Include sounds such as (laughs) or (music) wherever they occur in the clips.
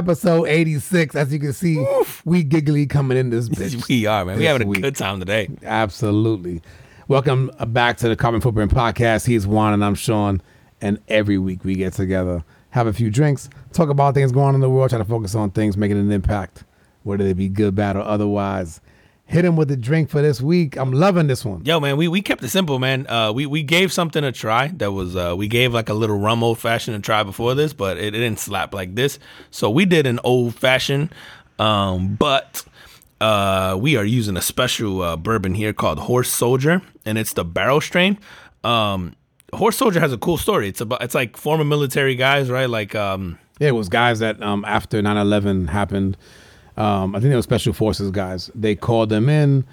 Episode 86. As you can see, we giggly coming in this (laughs) bitch. We are, man. We having a week. good time today. Absolutely. Welcome back to the Carbon Footprint Podcast. He's Juan and I'm Sean. And every week we get together, have a few drinks, talk about things going on in the world, try to focus on things making an impact, whether they be good, bad, or otherwise. Hit him with a drink for this week. I'm loving this one. Yo, man, we, we kept it simple, man. Uh, we, we gave something a try. That was uh, we gave like a little rum old fashioned a try before this, but it, it didn't slap like this. So we did an old fashioned, um, but uh, we are using a special uh, bourbon here called Horse Soldier, and it's the barrel strength. Um, Horse Soldier has a cool story. It's about it's like former military guys, right? Like um, Yeah, it was guys that um, after 9 11 happened, um, I think they were special forces guys. They called them in.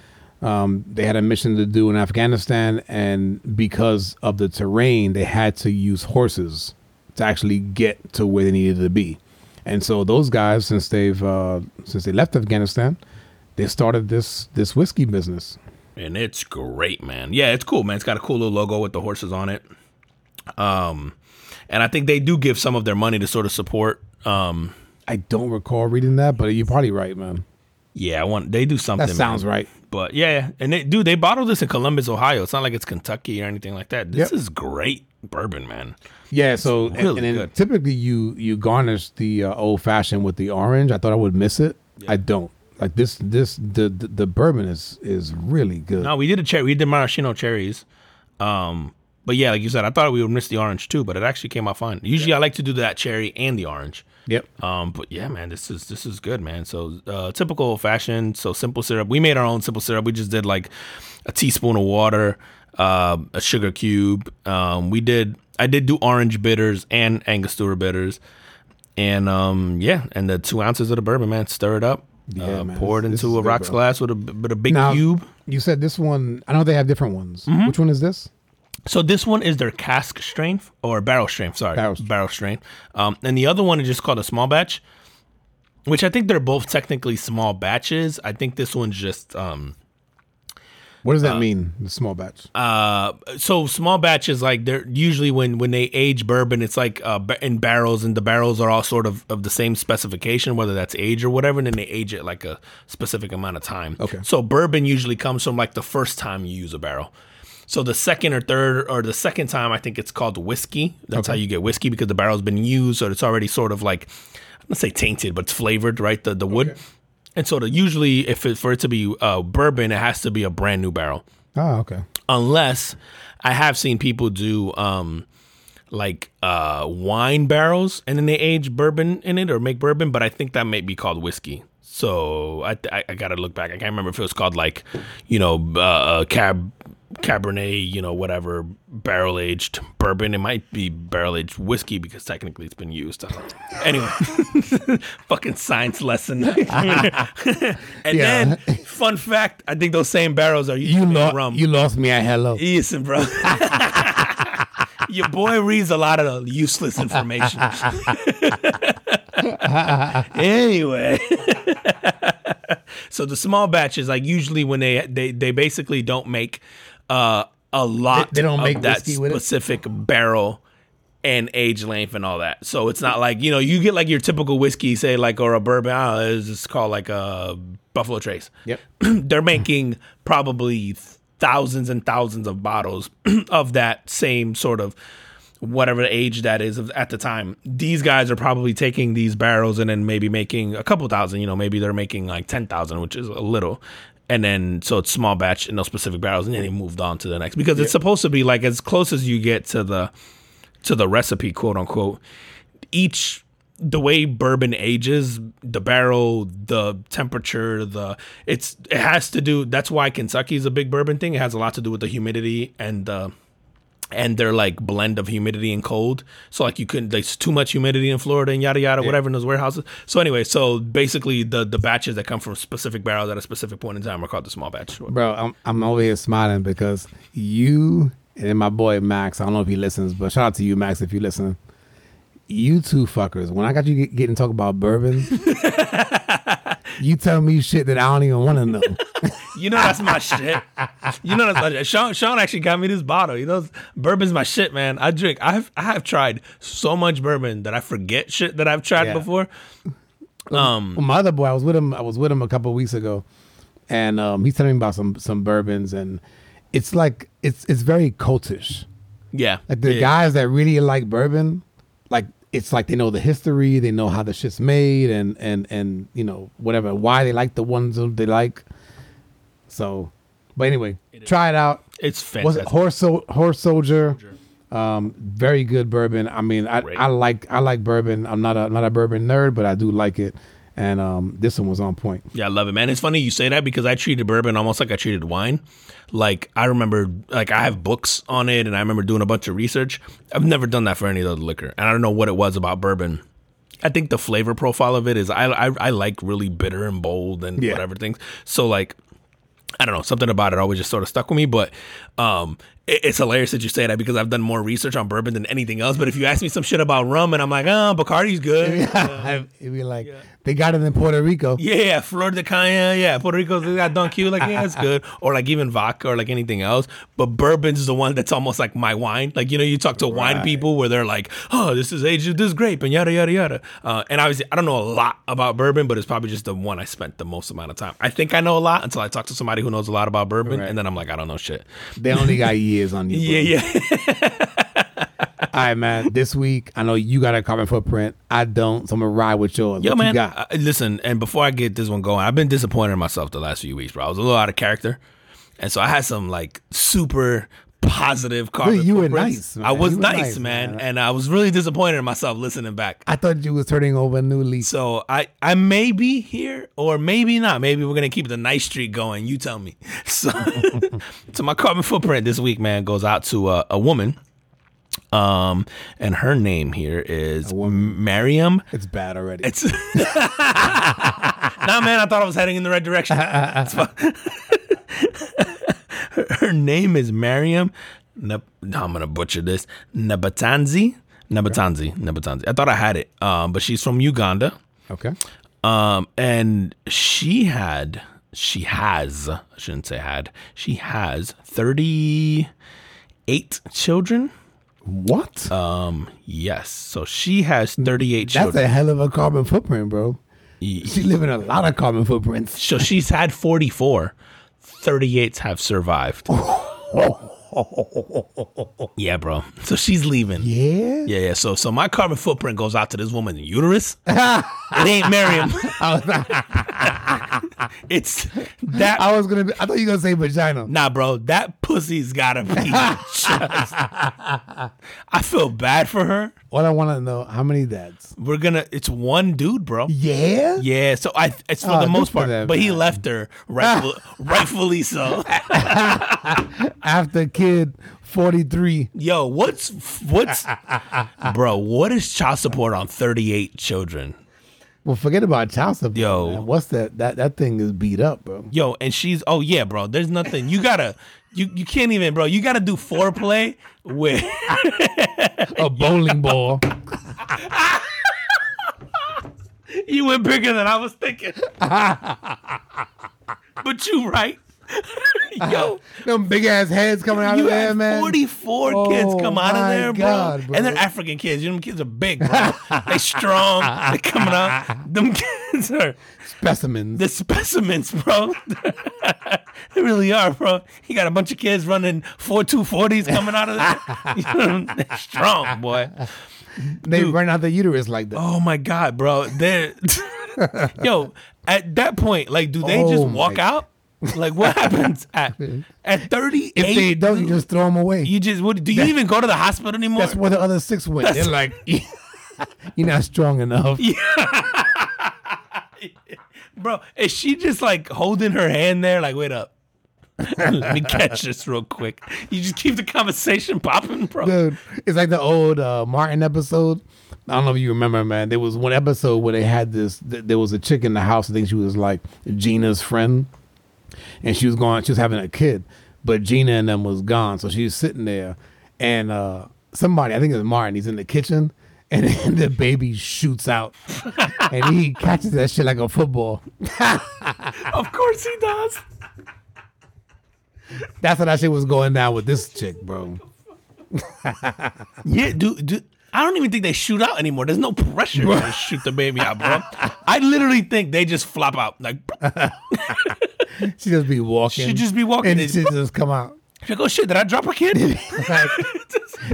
Um, they had a mission to do in Afghanistan, and because of the terrain, they had to use horses to actually get to where they needed to be. And so those guys, since they've uh, since they left Afghanistan, they started this this whiskey business. and it's great, man. Yeah, it's cool, man. It's got a cool little logo with the horses on it. Um, and I think they do give some of their money to sort of support. Um, I don't recall reading that, but you're probably right, man. yeah, I want they do something. That sounds man. right. But yeah, and they do. They bottle this in Columbus, Ohio. It's not like it's Kentucky or anything like that. This Yep. is great bourbon, man. Yeah, so really and, good. typically you you garnish the uh, old fashioned with the orange. I thought I would miss it. I don't. Like this this the, the the bourbon is is really good. No, we did a cherry. We did maraschino cherries. Um, but yeah, like you said, I thought we would miss the orange too, but it actually came out fine. Usually, I like to do that cherry and the orange. Yep. Um, but yeah, man, this is this is good, man. So uh, typical fashion. So simple syrup. We made our own simple syrup. We just did like a teaspoon of water, uh, a sugar cube. Um, we did. I did do orange bitters and Angostura bitters, and um, yeah, and the two ounces of the bourbon, man. Stir it up. Yeah, uh, man, pour it into a rocks glass with a with a big Now- cube. You said this one. I know they have different ones. Mm-hmm. Which one is this? So this one is their cask strength or barrel strength. Sorry, Barrel barrel, strength. Um, and the other one is just called a small batch, which I think they're both technically small batches. I think this one's just um, What does that mean? The small batch. uh, so small batch is like they're usually when when they age bourbon, it's like uh, in barrels, and the barrels are all sort of of the same specification, whether that's age or whatever, and then they age it like a specific amount of time. Okay. So bourbon usually comes from like the first time you use a barrel. So the second or third or the second time, I think it's called whiskey. That's how you get whiskey because the barrel's been used, so it's already sort of like I'm gonna say tainted, but it's flavored, right? The the wood. And so the, usually, if it, for it to be uh, bourbon, it has to be a brand new barrel Oh, okay. unless I have seen people do um like uh wine barrels and then they age bourbon in it or make bourbon, but I think that may be called whiskey. So I I, I gotta look back. I can't remember if it was called like you know uh, uh cab cabernet you know whatever barrel aged bourbon it might be barrel aged whiskey because technically it's been used I don't know. anyway (laughs) fucking science lesson (laughs) and then fun fact i think those same barrels are used You lost. rum You lost me at hello. Listen, bro. (laughs) Your boy reads a lot of useless information. anyway. so the small batches, like usually when they they, they basically don't make uh, a lot They- they don't make that whiskey with it? specific barrel and age length and all that. So it's not like, you know, you get like your typical whiskey, say like or a bourbon, I know, it's just called like a Buffalo Trace Yep. (clears throat) they're making probably thousands and thousands of bottles (clears throat) of that same sort of whatever age that is at the time. These guys are probably taking these barrels and then maybe making a couple thousand, you know, maybe they're making like 10,000, which is a little. And then so it's small batch in those specific barrels and then he moved on to the next because it's supposed to be like as close as you get to the to the recipe, quote unquote. Each the way bourbon ages, the barrel, the temperature, the it's it has to do. That's why Kentucky is a big bourbon thing. It has a lot to do with the humidity and the and their like blend of humidity and cold. So like you couldn't there's too much humidity in Florida and yada yada whatever in those warehouses. So anyway, so basically the the batches that come from specific barrels at a specific point in time are called the small batch. Bro, I'm I'm over here smiling because you and my boy Max. I don't know if he listens, but shout out to you, Max, if you listen. You two fuckers. When I got you get, getting talk about bourbon, (laughs) You tell me shit that I don't even want to know. (laughs) You know that's my shit. You know that's my shit. Sean, Sean actually got me this bottle. You know, bourbon's my shit, man. I drink. I've I have tried so much bourbon that I forget shit that I've tried Yeah. before. Um, Well, my other boy, I was with him. I was with him a couple of weeks ago, and um, he's telling me about some some bourbons, and it's like it's it's very cultish. yeah, Like the yeah. guys that really like bourbon, like it's like they know the history, they know how the shit's made, and and and you know whatever why they like the ones that they like. So, but anyway, try it out. It's Was fantastic. it horse horse soldier? Um, very good bourbon. I mean, I, Great. I like I like bourbon. I'm not a not a bourbon nerd, but I do like it. And um, this one was on point. Yeah, I love it, man. It's funny you say that because I treated bourbon almost like I treated wine. Like I remember, like I have books on it, and I remember doing a bunch of research. I've never done that for any other liquor, and I don't know what it was about bourbon. I think the flavor profile of it is I I, I like really bitter and bold and Yeah. whatever things. So like I don't know, something about it always just sort of stuck with me. But um, it- it's hilarious that you say that because I've done more research on bourbon than anything else. But if you ask me some shit about rum, and I'm like, oh, Bacardi's good. (laughs) It'd be like they got it in Puerto Rico. Yeah, yeah, Flor de Caña, yeah, Puerto Rico's they got Don Q, like yeah, it's good, (laughs) or like even vodka or like anything else. But bourbon's the one that's almost like my wine. Like you know, you talk to wine people where they're like, oh, this is aged this grape and yada yada yada. Uh, and obviously, I don't know a lot about bourbon, but it's probably just the one I spent the most amount of time. I think I know a lot until I talk to somebody who knows a lot about bourbon, Right. and then I'm like, I don't know shit. They only got years on (laughs) you. Yeah, yeah. (laughs) All right, man. This week, I know you got a carbon footprint. I don't, so I'm gonna ride with yours. Yo, what man, you got? uh, listen, and before I get this one going, I've been disappointed in myself the last few weeks, bro. I was a little out of character, and so I had some like super positive carbon. you were nice, I was nice, nice, man, man. and I was really disappointed in myself listening back. I thought you was turning over a new leaf. So I I may be here or maybe not. Maybe we're gonna keep the nice streak going. You tell me. (laughs) So, (laughs) so my carbon footprint this week, man, goes out to a, a woman. Um, and her name here is Mariam It's bad already. it's (laughs) nah, man. I thought I was heading in the right direction. Her, (laughs) her name is Mariam. No, I'm gonna butcher this. Nabatanzi. Nabatanzi. Nabatanzi. I thought I had it, um, but she's from Uganda. okay. Um, and she had, she has, I shouldn't say had, she has 38 children. What? Um, yes. So she has 38 That's children. a hell of a carbon footprint, bro. Ye- She living a lot of carbon footprints. So she's had 44. 38 have survived. (laughs) (laughs) yeah, bro. So she's leaving. Yeah. Yeah, yeah. So so my carbon footprint goes out to this woman's uterus. it ain't Miriam. (laughs) (laughs) it's that I was gonna. Be, I thought you were gonna say vagina. Nah, bro, that pussy's gotta be just. I feel bad for her. What I want to know how many dads. We're gonna. It's one dude, bro. Yeah. Yeah, so I it's for Oh, the most for part, them, but he left her rightful, rightfully so. After kid forty three. Yo, what's what's (laughs) bro? What is child support on thirty eight children? Well, forget about child support. Yo. man. what's that? That that thing is beat up, bro. Yo, and she's oh yeah, bro. There's nothing you gotta you you can't even, bro. You gotta do foreplay with (laughs) A bowling ball. (laughs) you went bigger than I was thinking. but you right. Yo, Them big ass heads coming out of there, had man. 44 kids Oh, come out of there, bro. God, bro. And they're African kids. You know, them kids are big, bro. they strong. They coming out. Them kids are Specimens. the specimens, bro. (laughs) they really are, bro. You got a bunch of kids running four two forties coming out of there. (laughs) they're strong, boy. they run out the uterus like that. Oh my god, bro. They're (laughs) yo. At that point, like, do they just Oh walk my- out? Like, what happens (laughs) at at thirty if they don't, you just throw them away. You just what? Do you even go to the hospital anymore? That's where the other six went. They're like, (laughs) you're not strong enough. (laughs) Bro, is she just like holding her hand there? Like, wait up. Let me catch this real quick. You just keep the conversation popping, bro. Dude, it's like the old uh, Martin episode. I don't know if you remember, man. There was one episode where they had this. Th- there was a chick in the house. I think she was like Gina's friend, and she was going. She was having a kid, but Gina and them was gone. So she was sitting there, and uh, somebody, I think it was Martin. He's in the kitchen, (laughs) and then the baby shoots out, (laughs) and he catches that shit like a football. Of course he does. That's how that shit was going down with this chick, bro. (laughs) Yeah, dude, dude. I don't even think they shoot out anymore. There's no pressure to (laughs) shoot the baby out, bro. I literally think they just flop out. Like, (laughs) She just be walking. She just be walking. and she just come out. she go, shit, did I drop a kid? (laughs) Like,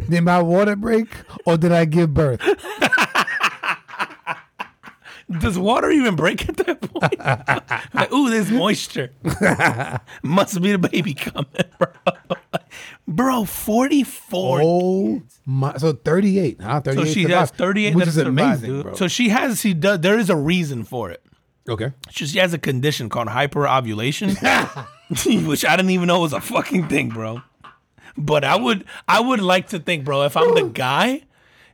did my water break or did I give birth? Does water even break at that point? like, ooh, there's moisture. Must be the baby coming, bro. Bro, 44. Oh my! So thirty eight, huh? Thirty so eight. she has 38 which that is have survived, amazing, dude. bro. So she has, she does, there is a reason for it. okay. She she has a condition called hyperovulation, (laughs) (laughs) which I didn't even know was a fucking thing, bro. But I would I would like to think, bro, if I'm the (gasps) guy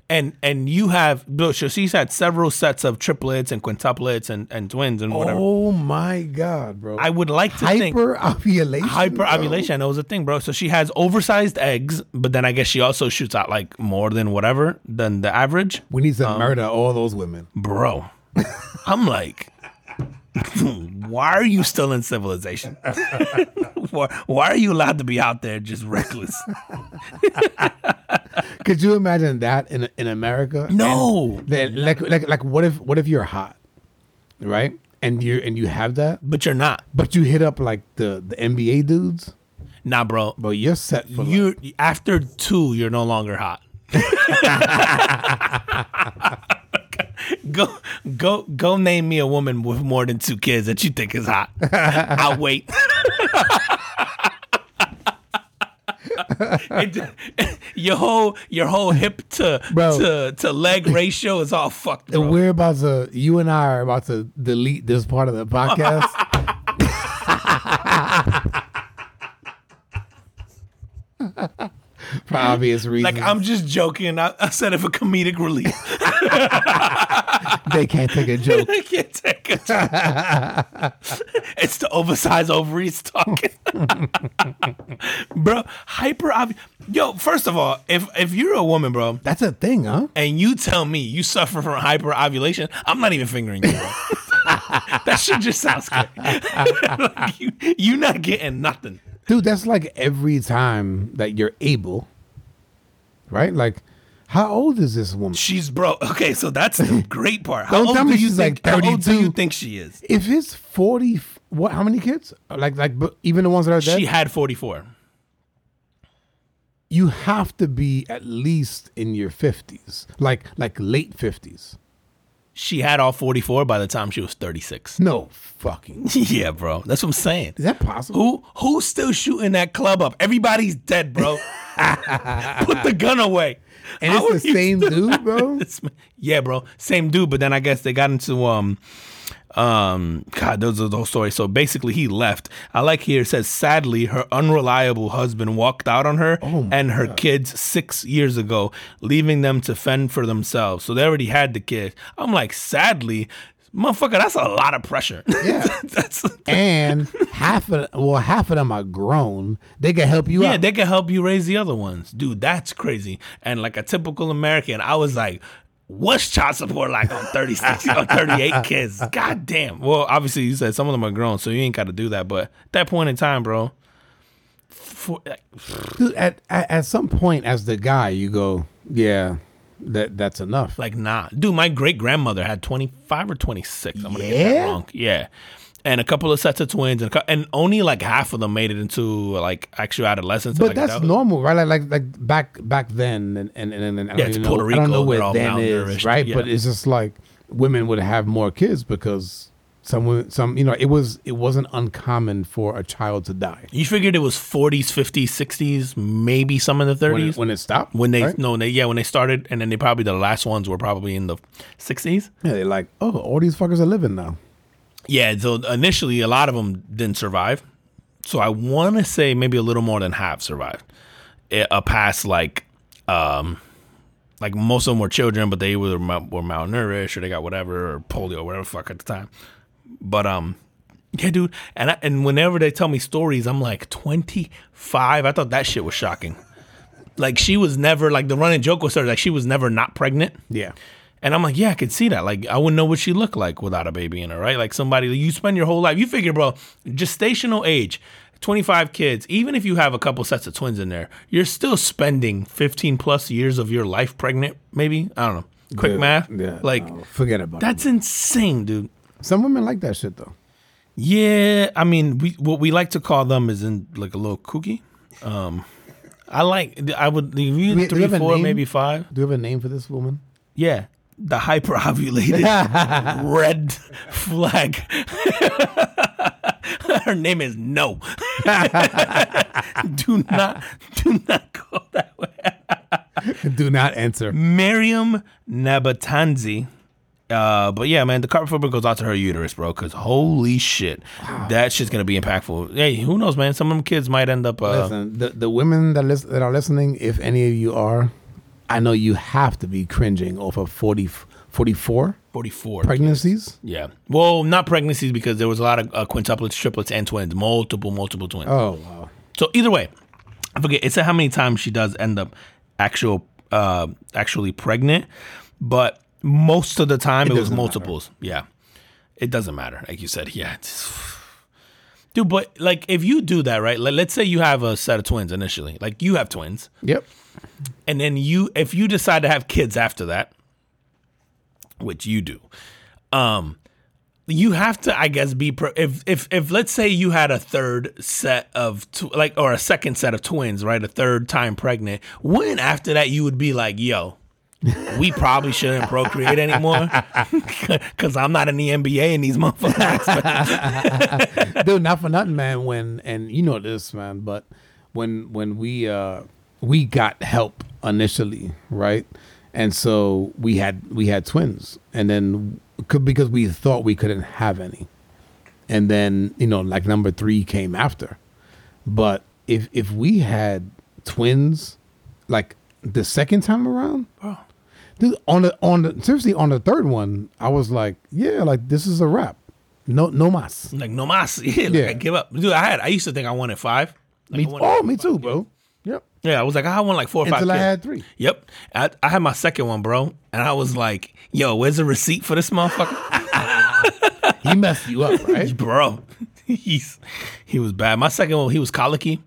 and and you have so she's had several sets of triplets and quintuplets and, and twins and whatever. Oh my god, bro! I would like to think hyper ovulation. hyperovulation, I know is a thing, bro. So she has oversized eggs, but then I guess she also shoots out like more than whatever than the average. We need to Um, murder all those women. bro. (laughs) I'm like, (laughs) why are you still in civilization? (laughs) why, why are you allowed to be out there just reckless? (laughs) Could you imagine that in in America? No. Then, like like like what if what if you're hot, right? And you and you have that, But you're not. but you hit up like the the NBA dudes, Nah, bro. but you're set for You after two, you're no longer hot. (laughs) go go go name me a woman with more than two kids that you think is hot. (laughs) I'll wait. (laughs) It- your whole your whole hip to Bro. to to leg ratio is all fucked. Up. And Bro. we're about to, you and I are about to delete this part of the podcast. (laughs) For obvious reasons. Like I'm just joking. I, I said it for comedic relief. they can't take a joke. (laughs) they can't take it. (laughs) it's the oversized ovaries talking, bro. Hyper obvious. Yo, first of all, if if you're a woman, bro, That's a thing, huh? and you tell me you suffer from hyper ovulation, I'm not even fingering you, that shit just sounds good. like you, you not getting nothing. Dude, that's like every time that you're able, right? Like, how old is this woman? She's bro. Okay, so that's the (laughs) great part. How Don't old tell me do you she's think? like how old do you think she is? If it's 40, what, how many kids? Like, like, but even the ones that are dead? She had 44. you have to be at least in your 50s, like, like late 50s. She had all 44 by the time she was 36. No fucking. (laughs) yeah, bro. That's what I'm saying. Is that possible? Who who's still shooting that club up? Everybody's dead, bro. (laughs) Put the gun away. And How it's the same dude, bro? (laughs) Yeah, bro. Same dude, but then I guess they got into um um God, those are those stories. So basically he left. I like here it says sadly her unreliable husband walked out on her Oh and her kids six years ago, leaving them to fend for themselves. So they already had the kids. I'm like, sadly, motherfucker, that's a lot of pressure. (laughs) Yeah. that's and half of well, half of them are grown. They can help you Yeah, out. they can help you raise the other ones. Dude, that's crazy. And like a typical American, I was like, what's child support like on 36 or 38 (laughs) kids? God damn. Well, obviously, you said some of them are grown, so you ain't got to do that. But at that point in time, bro, for, Dude, at, at at some point, as the guy, you go, yeah, that that's enough. like, nah. Dude, my great grandmother had 25 or 26. I'm going to get Yeah? that wrong. Yeah. And a couple of sets of twins, and, and only like half of them made it into like actual adolescence. But like, that's normal, right? Like like like back back then, and and and, and I Yeah, don't it's even Puerto know, I don't know Rico, they're then is, right? yeah. But it's just like women would have more kids because some some you know it was it wasn't uncommon for a child to die You figured it was 40s, 50s, 60s, maybe some in the 30s. when it, when it stopped. when they right? no they yeah when they started and then they probably the last ones were probably in the 60s yeah, they're like, oh, all these fuckers are living now. Yeah so initially a lot of them didn't survive. So i want to say maybe a little more than half survived. It, uh, past like um like most of them were children but they were were malnourished or they got whatever or polio or whatever fuck at the time. But um yeah dude and I, and whenever they tell me stories i'm like 25 i thought that shit was shocking. Like she was never like the running joke was her like she was never not pregnant. Yeah. And I'm like, yeah, I could see that. Like, I wouldn't know what she looked like without a baby in her, right? Like somebody you spend your whole life. You figure, bro, gestational age, 25 kids. Even if you have a couple sets of twins in there, you're still spending 15 plus years of your life pregnant. Maybe I don't know. Quick Yeah, math. Yeah. Like no, forget about that's insane, dude. Some women like that shit though. Yeah, I mean, we what we like to call them is in like a little kooky. Um, I like. I would we- do we three, four, maybe five. Do you have a name for this woman? Yeah, the hyperovulated (laughs) red flag. (laughs) Her name is No. (laughs) do not, do not go that way. Do not answer. Miriam Nabatanzi. Uh, but yeah, man, the carbon footprint goes out to her uterus, bro. Because holy shit, that shit's gonna be impactful. Hey, who knows, man? Some of them kids might end up. Uh, Listen, the, the women that, lis- that are listening, if any of you are, I know you have to be cringing off of 40, 44 Forty-four. pregnancies. yeah. Well, not pregnancies because there was a lot of uh, quintuplets, triplets, and twins. Multiple, multiple twins. Oh, wow. So either way, I forget. It's how many times she does end up actual, uh, actually pregnant, but most of the time it, was doesn't matter. multiples. Yeah, it doesn't matter. Like you said, yeah. (sighs) Dude, but like if you do that, right? Like, let's say you have a set of twins initially. Like you have twins, Yep. And then you, if you decide to have kids after that, which you do, um, you have to, I guess, be pro- if if if let's say you had a third set of tw- like or a second set of twins, right? A third time pregnant. When after that you would be like, yo. we probably shouldn't procreate anymore (laughs) because I'm not in the NBA and these motherfuckers. (laughs) Dude, not for nothing, man. When and you know this, man, but when when we uh we got help initially, right? And so we had we had twins, and then could because we thought we couldn't have any, and then you know like number three came after, but if if we had twins, like the second time around, dude, on the on the seriously on the third one, I was like, yeah, like this is a wrap, no no mas. like no mas, (laughs) yeah, like, Yeah. I give up, dude. I had, I used to think I wanted five. Like, Me, wanted oh, me five too, bro. Yep. Yeah, I was like, I want like four or five. Until I kids. had three. Yep. I, I had my second one, bro. And I was like, yo, where's the receipt for this motherfucker? (laughs) He messed you up, right? (laughs) bro, (laughs) he's he was bad. My second one, he was colicky.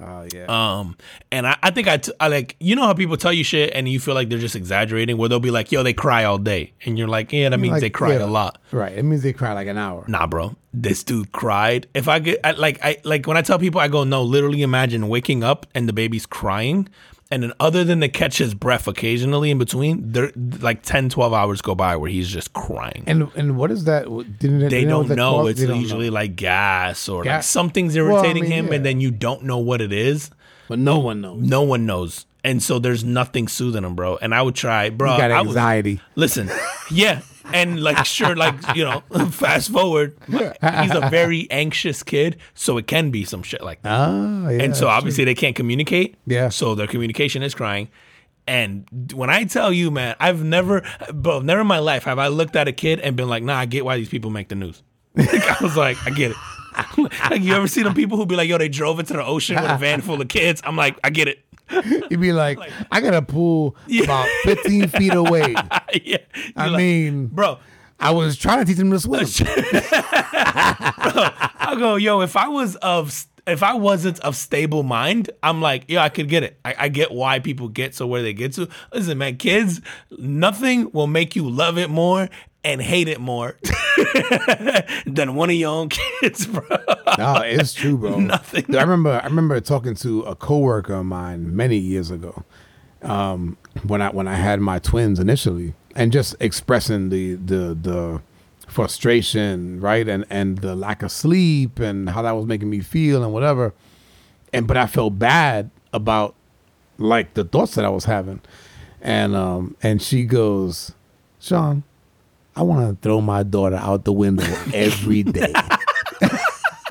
Oh yeah. Um, and I, I think I, t- I like, you know how people tell you shit and you feel like they're just exaggerating, where they'll be like, yo, they cry all day. And you're like, yeah, that means Like, they cried yeah. a lot. right. It means they cry like an hour. Nah, bro. This dude cried. If I get I, like I like when I tell people I go, no, literally imagine waking up and the baby's crying. And then other than to catch his breath occasionally in between, there like 10, 12 hours go by where he's just crying. And and what is that? Didn't it, they you know don't what that know. It's don't usually know. like gas or like Gas. something's Well, I irritating mean, him, yeah. and then you don't know what it is. but no one knows. No one knows. And so there's nothing soothing him, bro. And I would try, bro. You got I was- anxiety. Listen, yeah, and like sure, like you know, (laughs) fast forward, he's a very anxious kid, so it can be some shit like that. Ah, yeah. and so obviously they can't communicate. Yeah. So their communication is crying. And when I tell you, man, I've never, bro, never in my life have I looked at a kid and been like, nah, I get why these people make the news. (laughs) I was like, I get it. (laughs) like you ever see them people who be like, yo, they drove into the ocean with a van full of kids? I'm like, I get it. (laughs) You'd be like, I got a pool about 15 feet away. (laughs) yeah. I like, mean, bro, I was trying to teach them to swim. bro, I go, yo, if I was of if I wasn't of stable mind, I'm like, yeah, I could get it. I, I get why people get to where they get to. Listen, man, kids, nothing will make you love it more and hate it more (laughs) than one of your own kids, bro. No, it's true, bro. (laughs) Nothing. Dude, I remember I remember talking to a coworker of mine many years ago. Um, when I when I had my twins initially and just expressing the the the frustration, right? And and the lack of sleep and how that was making me feel and whatever. And but I felt bad about like the thoughts that I was having. And um and she goes, "Sean, I want to throw my daughter out the window (laughs) every day." (laughs)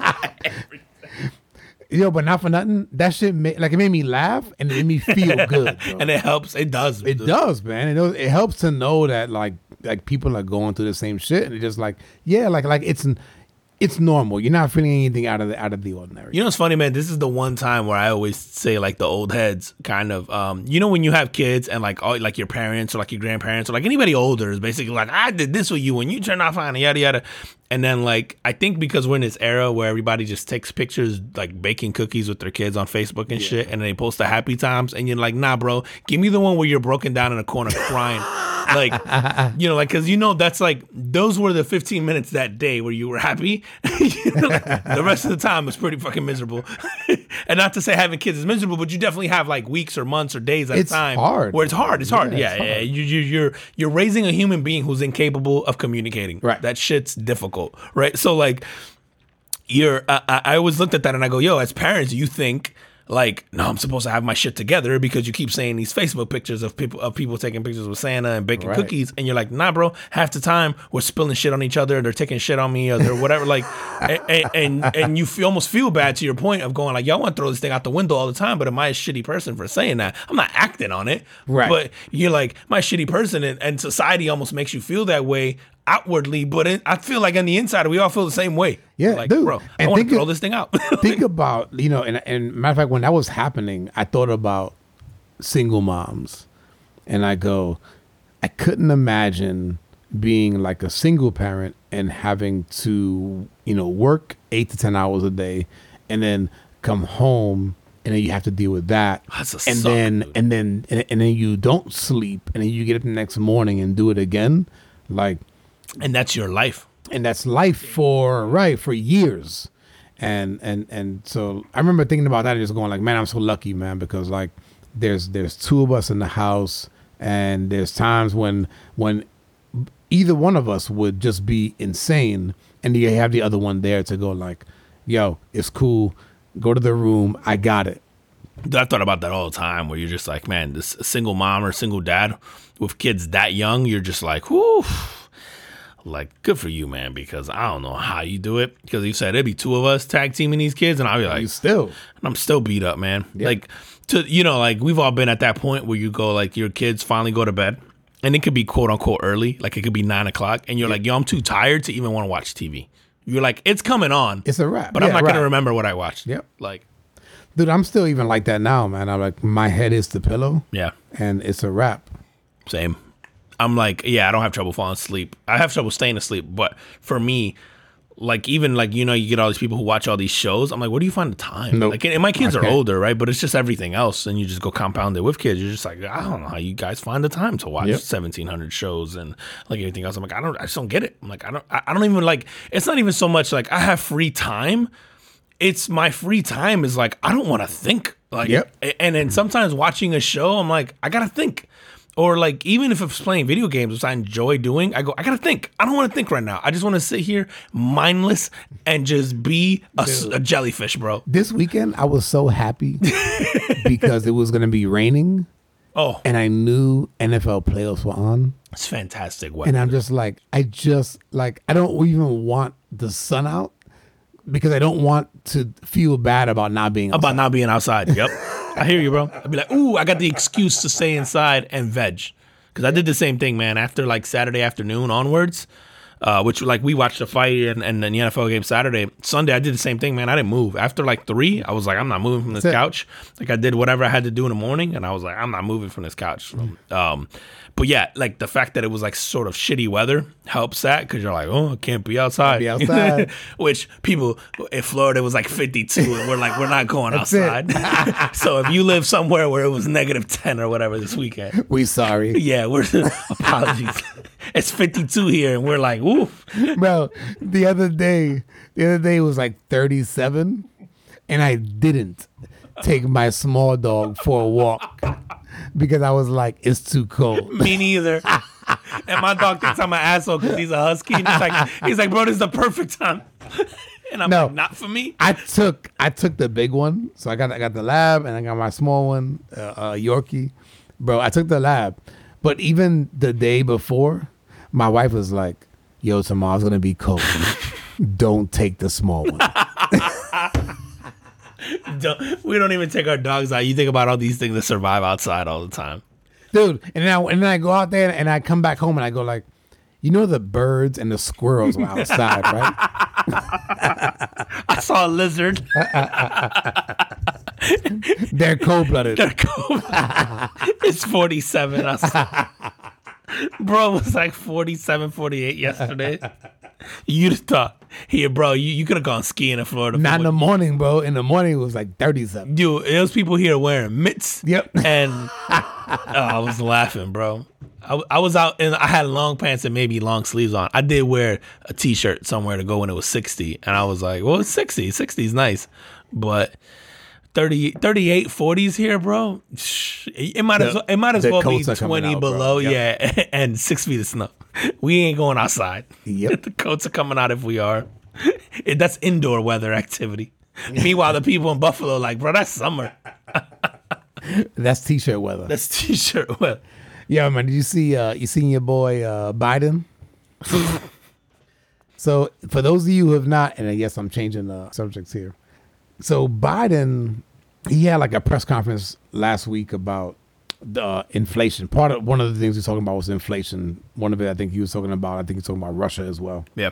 (laughs) Yo, but not for nothing. That shit made like it made me laugh and it made me feel good. and it helps. It does. it does, man. It knows, it helps to know that like like people are going through the same shit and it's just like yeah, like like it's it's normal. You're not feeling anything out of the out of the ordinary. You know what's funny, man? This is the one time where I always say like the old heads kind of um you know when you have kids and like all like your parents or like your grandparents or like anybody older is basically like I did this with you when you turned off on yada yada. And then like I think because we're in this era where everybody just takes pictures like baking cookies with their kids on Facebook and shit and they post the happy times and you're like, nah bro, give me the one where you're broken down in a corner crying. (laughs) like (laughs) you know, like because you know that's like those were the 15 minutes that day where you were happy. (laughs) You know, like, the rest of the time was pretty fucking miserable. (laughs) and not to say having kids is miserable, but you definitely have like weeks or months or days at It's a time hard. where it's hard. It's hard. Yeah, Yeah, it's yeah. hard. You, you, you're you're raising a human being who's incapable of communicating. Right. That shit's difficult. Right. So like you're I I always looked at that and I go, yo, as parents, you think like, no, I'm supposed to have my shit together because you keep saying these Facebook pictures of people of people taking pictures with Santa and baking Right. cookies, and you're like, nah, bro. Half the time we're spilling shit on each other, they're taking shit on me, or they're whatever. Like, (laughs) and and, and you feel, almost feel bad to your point of going like, y'all want to throw this thing out the window all the time, but am I a shitty person for saying that? I'm not acting on it, Right. But you're like, my shitty person, and, and society almost makes you feel that way outwardly, but it, I feel like on the inside we all feel the same way. Yeah, like, dude. bro, I And want to throw this thing out. (laughs) Think about you know, and and matter of fact, when that was happening, I thought about single moms, and I go, I couldn't imagine being like a single parent and having to you know work eight to ten hours a day, and then come home. And then you have to deal with that, That's a and suck, then dude. and then and, and then you don't sleep, and then you get up the next morning and do it again, like and that's your life. and that's life for right for years and and and so i remember thinking about that and just going like man i'm so lucky man because like there's there's two of us in the house and there's times when when either one of us would just be insane and you have the other one there to go like yo it's cool go to the room i got it Dude, I thought about that all the time where you're just like, man, this single mom or single dad with kids that young, you're just like, whoo. Like, good for you, man, because I don't know how you do it. Because you said it'd be two of us tag teaming these kids, and I'll be like, you still and I'm still beat up, man. Like to you know, like we've all been at that point where you go like your kids finally go to bed, and it could be quote unquote early, like it could be nine o'clock, and you're like, yo, I'm too tired to even want to watch TV. You're like, it's coming on, it's a wrap but I'm not right. gonna remember what I watched. Yep. Like, dude i'm still even like that now man i'm like my head is the pillow yeah, and it's a wrap same. I'm like, yeah, I don't have trouble falling asleep. I have trouble staying asleep, but for me. Like even like you know you get all these people who watch all these shows. I'm like, where do you find the time? Nope. Like, and my kids are older, right? But it's just everything else, and you just go compound it with kids. You're just like, I don't know how you guys find the time to watch Yep. 1,700 shows and like everything else. I'm like, I don't, I just don't get it. I'm like, I don't, I, I don't even like. It's not even so much like I have free time. It's my free time is like I don't want to think. Like, Yep. and then sometimes watching a show, I'm like, I gotta think. Or like even if it's playing video games, which I enjoy doing, I go, I gotta think. I don't want to think right now. I just want to sit here mindless and just be a jellyfish, bro. this weekend I was so happy (laughs) because it was to be raining Oh, and I knew NFL playoffs were on it's fantastic weather. and I'm just like I just like I don't even want the sun out because I don't want to feel bad about not being about not being outside. Yep. (laughs) I hear you, bro. I'd be like, ooh, I got the excuse to stay inside and veg. Because I did the same thing, man. After like Saturday afternoon onwards, uh, which like we watched the fight and, and then the NFL game Saturday. Sunday, I did the same thing, man. I didn't move. After like three, I was like, I'm not moving from this That's it. couch. Like I did whatever I had to do in the morning, and I was like, I'm not moving from this couch. Um, but yeah, like the fact that it was like sort of shitty weather helps that because you're like, oh, I can't be outside. Can't be (laughs) outside. Which people in Florida was like 52, and we're like, we're not going outside. (laughs) so if you live somewhere where it was negative 10 or whatever this weekend, We sorry. (laughs) yeah, we're apologies. it's 52 here, and we're like, ooh, Bro, the other day, the other day was like 37 and I didn't take my small dog for a walk because I was like it's too cold. (laughs) me neither. and my dog thinks I'm an asshole because he's a husky. And he's like, he's like, bro, this is the perfect time. (laughs) And I'm No. like, not for me. I took I took the big one, so I got I got the lab and I got my small one, uh, uh, Yorkie, bro. I took the lab, but even the day before, my wife was like, "Yo, tomorrow's gonna be cold. (laughs) Don't take the small one." Don't, we don't even take our dogs out. You think about all these things that survive outside all the time. dude. And then I, and then I go out there and I come back home and I go like, you know, the birds and the squirrels were outside, right? (laughs) (laughs) I saw a lizard. They're cold blooded. They're cold. (laughs) it's 47. I saw. Bro it was like 47, 48 yesterday. You'd have thought, here, bro, you, you could have gone skiing in Florida. Not in the morning, bro. In the morning, it was like 30 something. Dude, those people here wearing mitts. Yep. And (laughs) oh, I was laughing, bro. I, I was out and I had long pants and maybe long sleeves on. I did wear a t shirt somewhere to go when it was 60. And I was like, well, it's 60. 60 is nice. But 30, 38, 40s here, bro. It might as well, it might as the well be coats are coming 20 out, below. Yep. Yeah. (laughs) And six feet of snow. We ain't going outside. Yep. (laughs) the coats are coming out if we are. It- (laughs) That's indoor weather activity. Meanwhile, the people in Buffalo, like, bro, that's summer. That's t shirt weather. That's t-shirt weather. Yeah, man. Did you see? Uh, you seen your boy uh, Biden? so, for those of you who have not, and I guess I'm changing the subjects here. So, Biden, he had like a press conference last week about the uh, inflation. Part of one of the things he was talking about was inflation. One of it, I think he was talking about. I think he's talking about Russia as well. Yeah.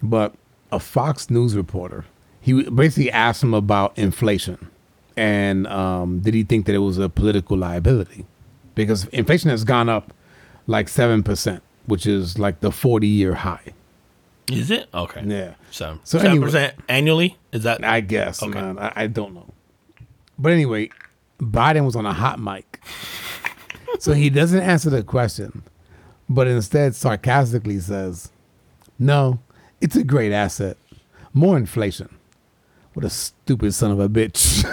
But a Fox News reporter, he basically asked him about inflation, and um, did he think that it was a political liability? Because inflation has gone up like seven percent, which is like the forty-year high. Is it? Okay. Yeah, So, So seven anyway- percent annually? Is that I guess, Okay. man. I, I don't know, but anyway, Biden was on a hot mic, so he doesn't answer the question, but instead sarcastically says, "No, it's a great asset. More inflation." What a stupid son of a bitch. (laughs)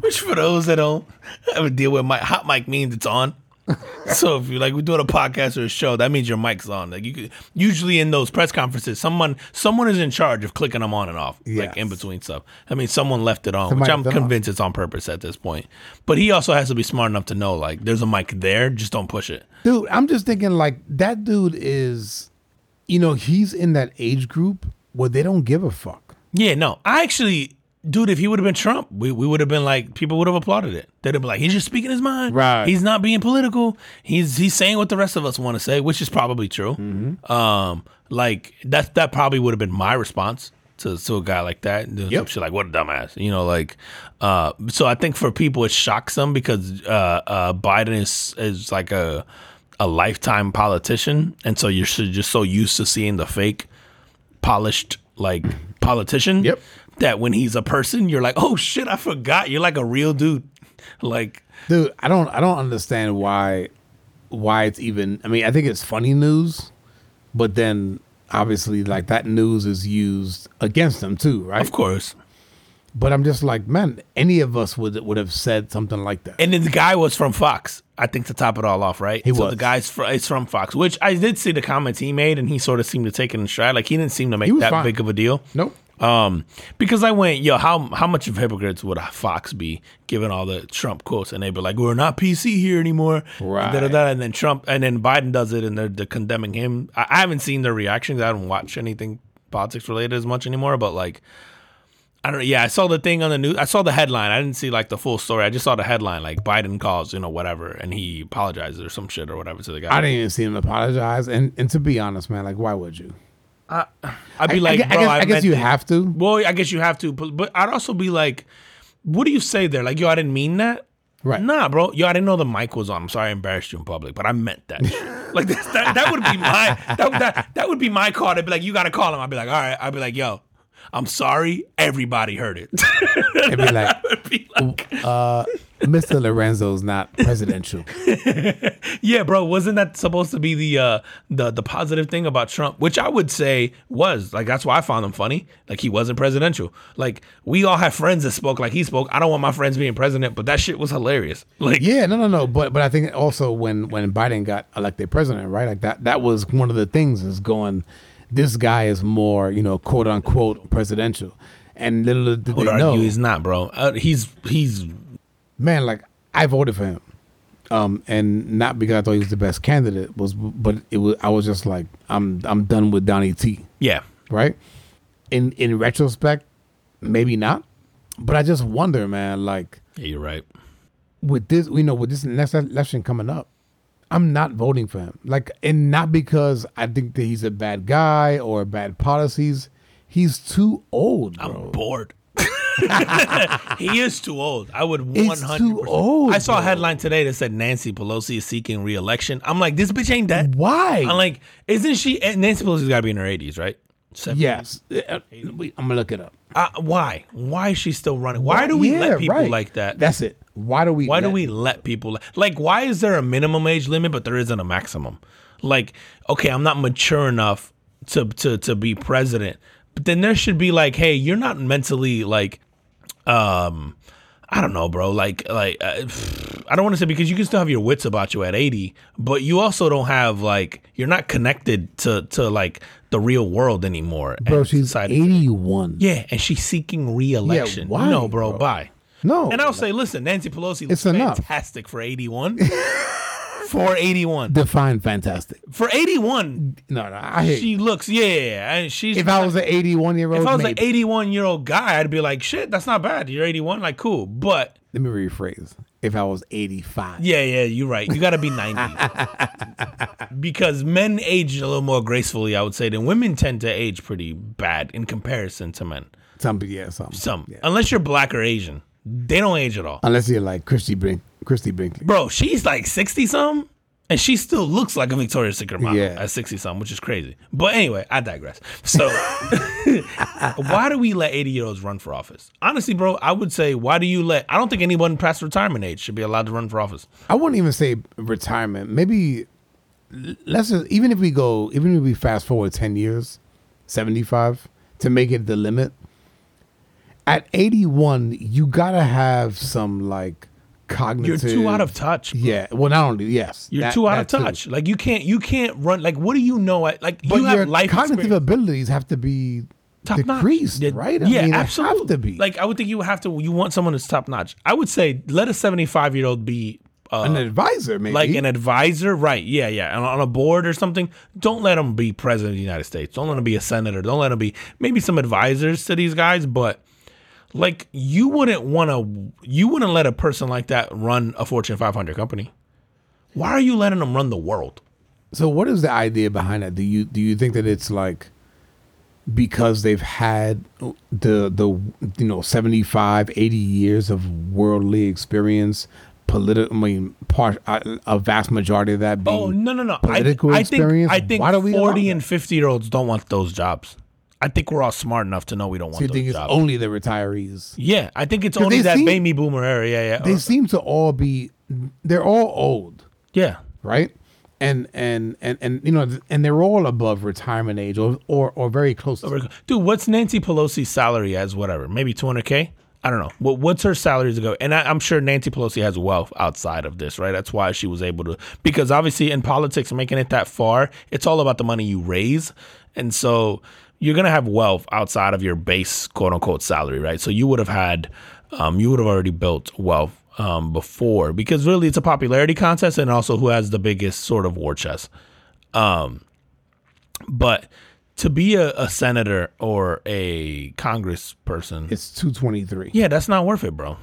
which for those that don't have a deal with my hot mic means it's on. (laughs) so if you're like we're doing a podcast or a show, that means your mic's on. Like you could usually in those press conferences, someone someone is in charge of clicking them on and off, like in between stuff. I mean, someone left it on, Somebody which I'm left it on. convinced it's on purpose at this point. But he also has to be smart enough to know like there's a mic there, just don't push it. dude, I'm just thinking like that dude is, you know, he's in that age group where they don't give a fuck. Yeah, no. I actually, dude, if he would have been Trump, we, we would have been like, people would have applauded it. They'd have been like, he's just speaking his mind. Right. He's not being political. He's he's saying what the rest of us want to say, which is probably true. Mm-hmm. Um, like that that probably would have been my response to to a guy like that. Doing Yep. shit like, what a dumbass, you know, like. Uh, so I think for people it shocks them because uh, uh, Biden is is like a a lifetime politician, and so you're just so used to seeing the fake polished like politician Yep. That when he's a person you're like oh shit i forgot you're like a real dude (laughs) like Dude, I don't I don't understand why why it's even I mean, I think it's funny news, but then obviously like that news is used against them too, right? of course But I'm just like, man, any of us would would have said something like that. and then the guy was from fox i think to top it all off right He so was. the guy's fr- it's from fox which i did see the comments he made and he sort of seemed to take it in stride like he didn't seem to make that fine. big of a deal nope. Um, because I went, yo, how how much of hypocrites would Fox be given all the Trump quotes, and they'd be like, we're not PC here anymore, Right. Da, da, da. And then Trump, and then Biden does it, and they're, they're condemning him. I, I haven't seen their reactions. I don't watch anything politics related as much anymore, but like. I don't. Yeah, I saw the thing on the news. I saw the headline. I didn't see like the full story. I just saw the headline, like Biden calls, you know, whatever, and he apologizes or some shit or whatever to the guy. I didn't even see him apologize. And and to be honest, man, like why would you? I'd I, be like, I, bro, I guess, I I guess you have to. Well, I guess you have to, but, but I'd also be like, what do you say there? Like, yo, I didn't mean that. Right. Nah, bro. Yo, I didn't know the mic was on. I'm sorry I embarrassed you in public, but I meant that. (laughs) like that's, that, that would be my that, that that would be my call. I'd be like, you gotta call him. I'd be like, all right. I'd be like, yo, I'm sorry. Everybody heard it. It'd (laughs) be like, be like, uh, Mr. Lorenzo's not presidential. (laughs) yeah, bro. Wasn't that supposed to be the uh the the positive thing about Trump? Which I would say was like that's why I found him funny. Like he wasn't presidential. Like we all have friends that spoke like he spoke. I don't want my friends being president, but that shit was hilarious. (laughs) Like Yeah, no, no, no. But but I think also when when Biden got elected president, right? Like that that was one of the things is going. This guy is more, you know, quote unquote presidential, and little did they know, he's not, bro. Uh, he's he's man. Like I voted for him, um, and not because I thought he was the best candidate, was but it was I was just like I'm I'm done with Donnie T. yeah. right? In in retrospect, maybe not, but I just wonder, man. Like Yeah, you're right. with this, you know, with this next election coming up, I'm not voting for him. Like, and not because I think that he's a bad guy or bad policies. He's too old, bro. I'm bored. (laughs) he is too old. I would 100. too old, I saw a headline today that said Nancy Pelosi is seeking re-election. I'm like, this bitch ain't dead. Why? I'm like, isn't she? Nancy Pelosi's got to be in her 80s, right? 70s? yes. Uh, I'm gonna look it up. Uh, why? Why is she still running? Why do we Yeah, let people right. like that? That's it. Why do we? Why do let- we let people li- like? Why is there a minimum age limit, but there isn't a maximum? Like, okay, I'm not mature enough to to to be president, but then there should be like, hey, you're not mentally like, um, I don't know, bro. Like, like uh, (sighs) I don't want to say because you can still have your wits about you at 80, but you also don't have like you're not connected to to like the real world anymore. Bro, she's society. 81. Yeah, and she's seeking re-election. why, no, bro, bro? bye. No. And I'll say, listen, Nancy Pelosi looks It's enough. fantastic for 81. (laughs) for 81. define fantastic. For 81, No, no, I hate. she looks, yeah. And she's if I was an 81 year old, if I was an 81 year old guy, I'd be like, shit, that's not bad. You're 81, like cool. But let me rephrase. If I was 85, yeah, yeah, you're right. You got to be 90 (laughs) because men age a little more gracefully, I would say, than women tend to age pretty bad in comparison to men. some yeah, some, Some, yeah. unless you're black or Asian, they don't age at all. Unless you're like Christie Brink, Christie Brinkley. Bro, she's like 60 something. And she still looks like a Victoria's Secret model Yeah. at 60 something, which is crazy. But anyway, I digress. So, (laughs) why do we let 80 year olds run for office? Honestly, bro, I would say, why do you let, I don't think anyone past retirement age should be allowed to run for office. I wouldn't even say retirement. Maybe let's just even if we go, even if we fast forward 10 years, 75 to make it the limit. At 81, you gotta have some like You're too out of touch. bro. Yeah. Well, not only yes, You're that- too out of that too. touch. Like you can't, you can't run. Like what do you know? At, like But you have your life cognitive experience. abilities have to be top notch. decreased, Yeah, right? yeah, mean, absolutely. Have to be Like I would think you would have to. You want someone that's top notch. I would say let a 75 year old be. Uh, an advisor, maybe. like an advisor, right? Yeah, yeah, and on a board or something. Don't let them be president of the United States. Don't let them be a senator. Don't let them be maybe some advisors to these guys. But like, you wouldn't want to. You wouldn't let a person like that run a Fortune 500 company. Why are you letting them run the world? So what is the idea behind that? Do you do you think that it's like because they've had the the you know 75 80 years of worldly experience political I mean part a a vast majority of that being Oh no, no, no! I, political I think experience? I think Why do we forty and fifty year olds don't want those jobs. I think we're all smart enough to know we don't want so you those think it's jobs. only the retirees yeah, I think it's only that seem- baby boomer era. Yeah, yeah, they Uh, seem to all be they're all old yeah. right and and and and you know and they're all above retirement age or or, or very close to Dude, what's Nancy Pelosi's salary as whatever? Maybe 200K? I don't know. What, what's her salary to go? And I, I'm sure Nancy Pelosi has wealth outside of this, right? That's why she was able to, because obviously in politics, making it that far, it's all about the money you raise. And so you're going to have wealth outside of your base, quote unquote, salary, right? So you would have had, um, you would have already built wealth um, before because really it's a popularity contest and also who has the biggest sort of war chest. But to be a, a senator or a congressperson, it's 223 yeah, that's not worth it, bro.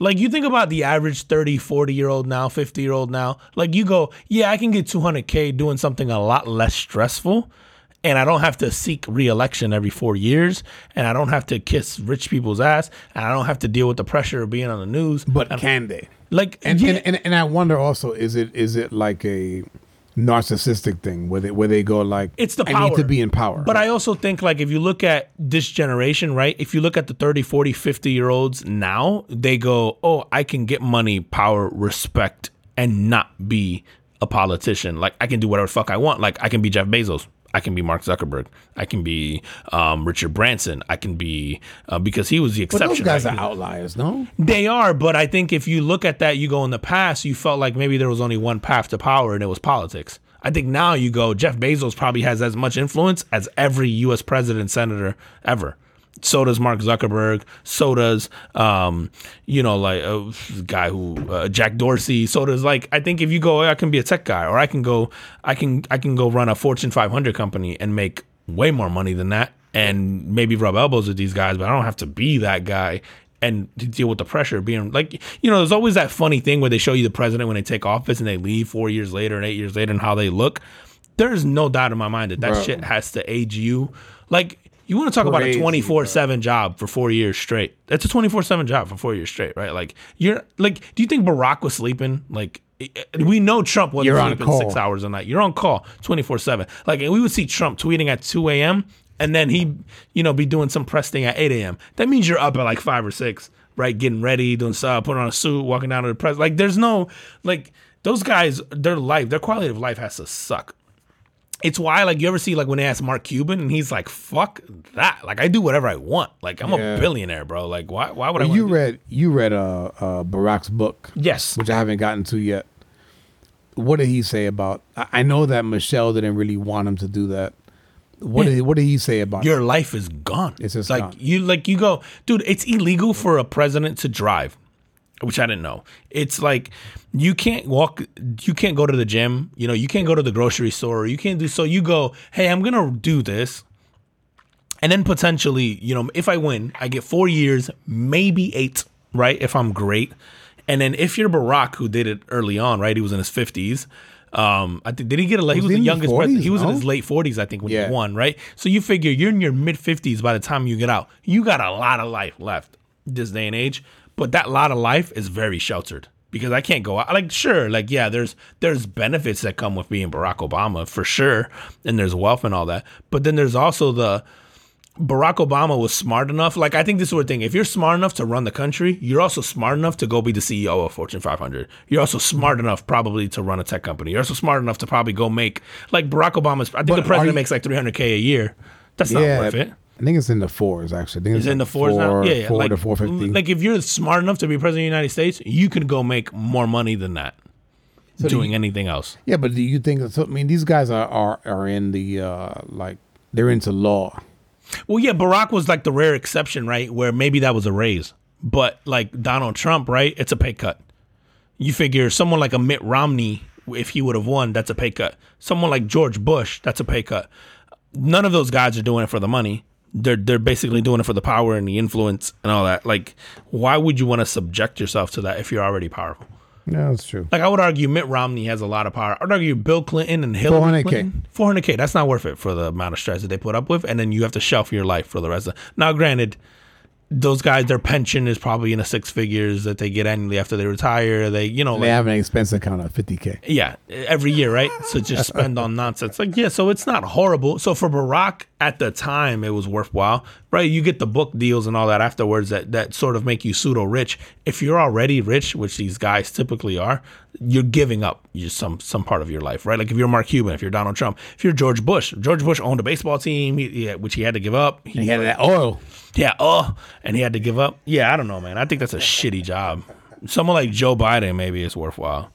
Like you think about the average 30, 40 year old now, 50 year old now, like you go, yeah, I can get 200K doing something a lot less stressful. And I don't have to seek reelection every four years. And I don't have to kiss rich people's ass. And I don't have to deal with the pressure of being on the news. but can they Like, and, yeah, and, and and I wonder also is it is it like a narcissistic thing where they where they go like It's the I power. need to be in power. But I also think like if you look at this generation, right? If you look at the 30, 40, 50 year olds now, they go, "Oh, I can get money, power, respect and not be a politician. Like I can do whatever the fuck I want. Like I can be Jeff Bezos. I can be Mark Zuckerberg. I can be um, Richard Branson. I can be uh, because he was the exception. but those guys right? are outliers, no? They are, but I think if you look at that, you go in the past, you felt like maybe there was only one path to power and it was politics. I think now you go, Jeff Bezos probably has as much influence as every U.S. president, senator ever. So does Mark Zuckerberg. So does, um, you know, like a guy who uh, Jack Dorsey. So does like I think if you go, I can be a tech guy, or I can go, I can I can go run a Fortune 500 company and make way more money than that, and maybe rub elbows with these guys, but I don't have to be that guy and to deal with the pressure being like you know there's always that funny thing where they show you the president when they take office and they leave four years later and eight years later and how they look there's no doubt in my mind that that Bro. shit has to age you like you want to talk about a 24 7 job for four years straight that's a 24 7 job for four years straight right like you're like do you think barack was sleeping like eh, we know Trump wasn't You're sleeping six hours a night. You're on call 24 7. Like, and we would see Trump tweeting at 2 a.m. and then he, you know, be doing some press thing at 8 a.m. That means you're up at like 5 or 6, right? Getting ready, doing stuff, putting on a suit, walking down to the press. Like, there's no, like, those guys, their life, their quality of life has to suck. It's why, like, you ever see, like, when they ask Mark Cuban and he's like, fuck that. Like, I do whatever I want. Like, I'm Yeah. a billionaire, bro. Like, why, why would I Well, wanna you do- read you read uh, uh, Barack's book, Yes. which I haven't gotten to yet. What did he say about? I I know that Michelle didn't really want him to do that. What did what did he say about? your life is gone. It's just like gone. you like you go, dude. It's illegal for a president to drive, which I didn't know. It's like you can't walk, you can't go to the gym. You know, you can't go to the grocery store. You can't do so. You go, hey, I'm gonna do this, and then potentially, you know, if I win, I get four years, maybe eight, right? If I'm great, and then if you're Barack, who did it early on, right? He was in his fifties. Um, I think did he get a? He was he the youngest president. He was in his late forties, I think, when Yeah. he won, right? So you figure you're in your mid fifties by the time you get out. You got a lot of life left this day and age, but that lot of life is very sheltered because I can't go out. Like, sure, like yeah, there's there's benefits that come with being Barack Obama for sure, and there's wealth and all that, but then there's also the Barack Obama was smart enough. Like, I think this is the thing. If you're smart enough to run the country, you're also smart enough to go be the CEO of Fortune 500. You're also smart enough probably to run a tech company. You're also smart enough to probably go make, like, Barack Obama's, I think But the president you- makes like 300K a year. That's not yeah, worth it. I think it's in the fours actually. I think Is it's it in the like fours now? Yeah, yeah. four like, to four fifty. like, if you're smart enough to be president of the United States, you can go make more money than that do doing you- anything else. yeah, but do you think? So, I mean, these guys are are, are in the uh, like they're into law. Well, yeah, Barack was like the rare exception, right? Where maybe that was a raise. But like Donald Trump, right? It's a pay cut. You figure someone like a Mitt Romney, if he would have won, that's a pay cut. Someone like George Bush, that's a pay cut. None of those guys are doing it for the money. They're they're basically doing it for the power and the influence and all that. Like, why would you want to subject yourself to that if you're already powerful? Yeah, that's true. Like I would argue Mitt Romney has a lot of power. I'd argue Bill Clinton and Hillary 400K. Clinton. 400K. That's not worth it for the amount of stress that they put up with. And then you have to shelf your life for the rest of Now, granted, those guys, their pension is probably in the six figures that they get annually after they retire. They, you know, They like, have an expense account of fifty k. yeah, every year, right? So just spend on nonsense. Like, yeah, so it's not horrible. So for Barack at the time, it was worthwhile, right? You get the book deals and all that afterwards that, that sort of make you pseudo rich. If you're already rich, which these guys typically are, you're giving up some some part of your life, right? Like if you're Mark Cuban, if you're Donald Trump, if you're George Bush, George Bush owned a baseball team, he, which he had to give up. He, He had that oil. Yeah, oh, and he had to give up. Yeah, I don't know, man. I think that's a shitty job. Someone like Joe Biden maybe is worthwhile.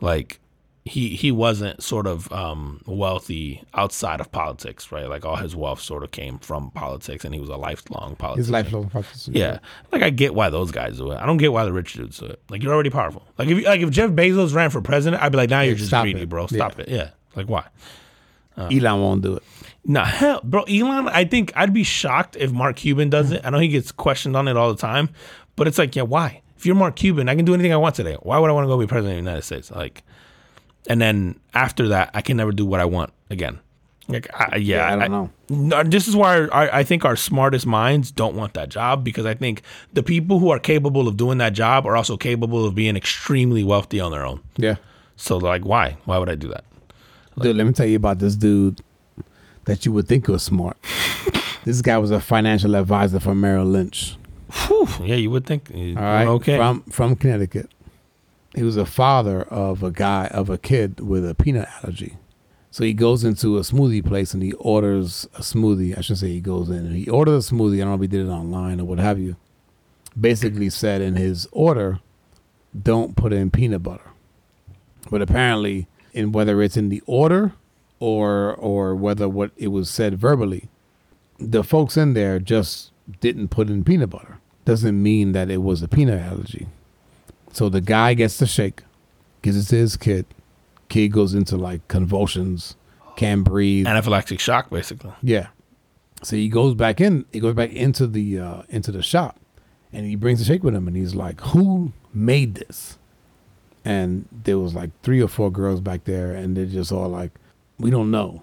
Like he he wasn't sort of um, wealthy outside of politics, right? Like all his wealth sort of came from politics, and he was a lifelong politician. His lifelong practice. Yeah, like I get why those guys do it. I don't get why the rich dudes do it. Like you're already powerful. Like if like if Jeff Bezos ran for president, I'd be like, now you're just greedy, it. bro. Yeah. Stop it. Yeah. Like why? Elon won't do it. Nah, hell, bro. Elon, I think I'd be shocked if Mark Cuban does it. Hmm. I know he gets questioned on it all the time, but it's like, yeah, why? If you're Mark Cuban, I can do anything I want today. Why would I want to go be president of the United States? Like, and then after that, I can never do what I want again. Like, I, yeah, Yeah, I don't know. No, this is why I, I think our smartest minds don't want that job because I think the people who are capable of doing that job are also capable of being extremely wealthy on their own. Yeah. So, like, why? Why would I do that? Dude, let me tell you about this dude that you would think was smart. this guy was a financial advisor for Merrill Lynch. Whew, yeah, you would think. All right. Okay. From from Connecticut. He was a father of a guy of a kid with a peanut allergy. So he goes into a smoothie place and he orders a smoothie. I should say he goes in. He orders a smoothie. I don't know if he did it online or what have you. Basically said in his order, don't put in peanut butter. But apparently, in whether it's in the order or or whether what it was said verbally, the folks in there just didn't put in peanut butter. Doesn't mean that it was a peanut allergy. So the guy gets the shake, gives it to his kid. Kid goes into like convulsions, can't breathe. anaphylactic shock, basically. Yeah. So he goes back in. He goes back into the uh, into the shop, and he brings the shake with him, and he's like, "Who made this?" And there was like three or four girls back there, and they're just all like, "We don't know."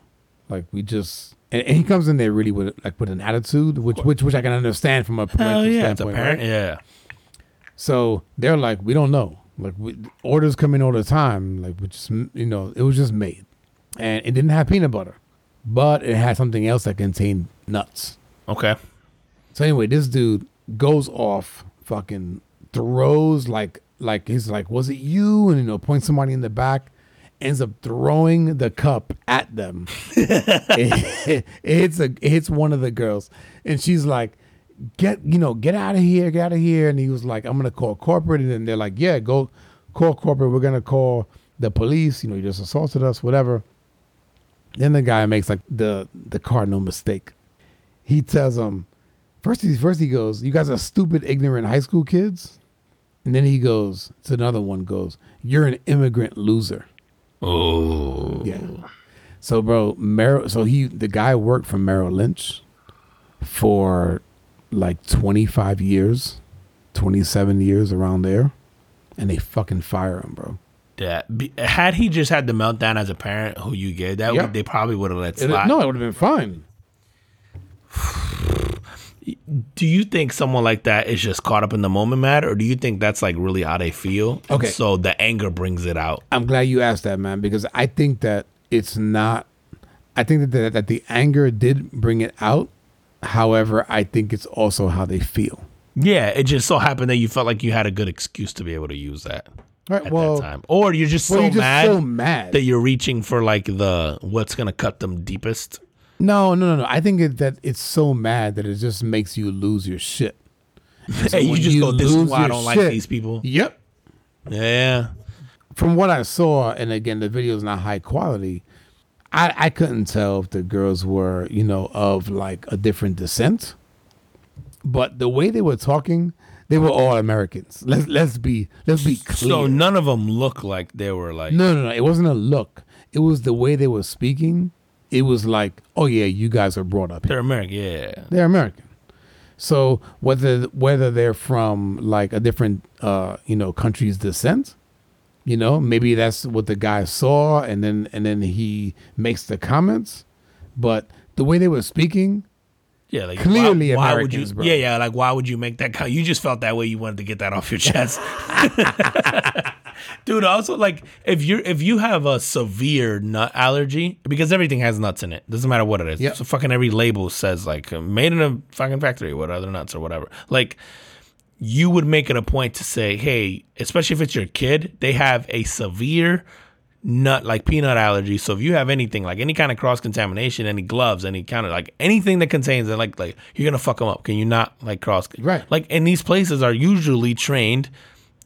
Like we just, and, and he comes in there really with like with an attitude, which which which I can understand from a parental yeah, standpoint. parent. right? Yeah. So they're like, we don't know. Like we, orders come in all the time. Like we just, you know, it was just made, and it didn't have peanut butter, but it had something else that contained nuts. Okay. So anyway, this dude goes off, fucking throws like like he's like, was it you? And you know, points somebody in the back, ends up throwing the cup at them. (laughs) it, it hits a it hits one of the girls, and she's like, get you know, get out of here, get out of here. And he was like, I'm gonna call corporate, and then they're like, yeah, go call corporate. We're gonna call the police. You know, you just assaulted us, whatever. Then the guy makes like the the cardinal mistake. He tells them first. He first he goes, "You guys are stupid, ignorant high school kids," and then he goes to another one. Goes, "You're an immigrant loser." Oh. Yeah. So, bro, Merrill. So he, the guy worked for Merrill Lynch for like 25 years, 27 years around there, and they fucking fire him, bro. That be, had he just had the meltdown as a parent who you gave that, Yeah. would, they probably would have let It- slide. no, it would have been fine. Do you think someone like that is just caught up in the moment, Matt, or do you think that's like really how they feel? And Okay. So the anger brings it out. I'm glad you asked that, man, because I think that it's not. I think that the, that the anger did bring it out. However, I think it's also how they feel. Yeah, it just so happened that you felt like you had a good excuse to be able to use that Right. at well, that time, or you're just well, so you're just mad so mad. that you're reaching for like the what's gonna cut them deepest. No, no, no, no. I think it, that it's so mad that it just makes you lose your shit. (laughs) And so Hey, you just go, "This is why I don't like these people." Yep. Yeah, From what I saw, and again, the video is not high quality. I I couldn't tell if the girls were, you know, of like a different descent. But the way they were talking, they were all Americans. Let's let's be let's be clear. so none of them look like they were like. No, no, no. It wasn't a look. It was the way they were speaking. It was like, oh yeah, you guys are brought up here. They're American, yeah. They're American. So whether whether they're from like a different uh, you know country's descent, you know, maybe that's what the guy saw, and then and then he makes the comments. But the way they were speaking, Yeah, like Clearly why, why would Americans, you? bro. Yeah, yeah. Like, why would you make that? You just felt that way. You wanted to get that off your chest, (laughs) (laughs) dude. Also, like, if you're if you have a severe nut allergy, because everything has nuts in it, doesn't matter what it is. Yep. So fucking every label says like made in a fucking factory with other nuts or whatever. Like, you would make it a point to say, hey, especially if it's your kid, they have a severe nut like peanut allergy. So if you have anything like any kind of cross contamination, any gloves, any kind of like anything that contains it, like like you're gonna fuck them up. Can you not like cross? Right. Like and these places are usually trained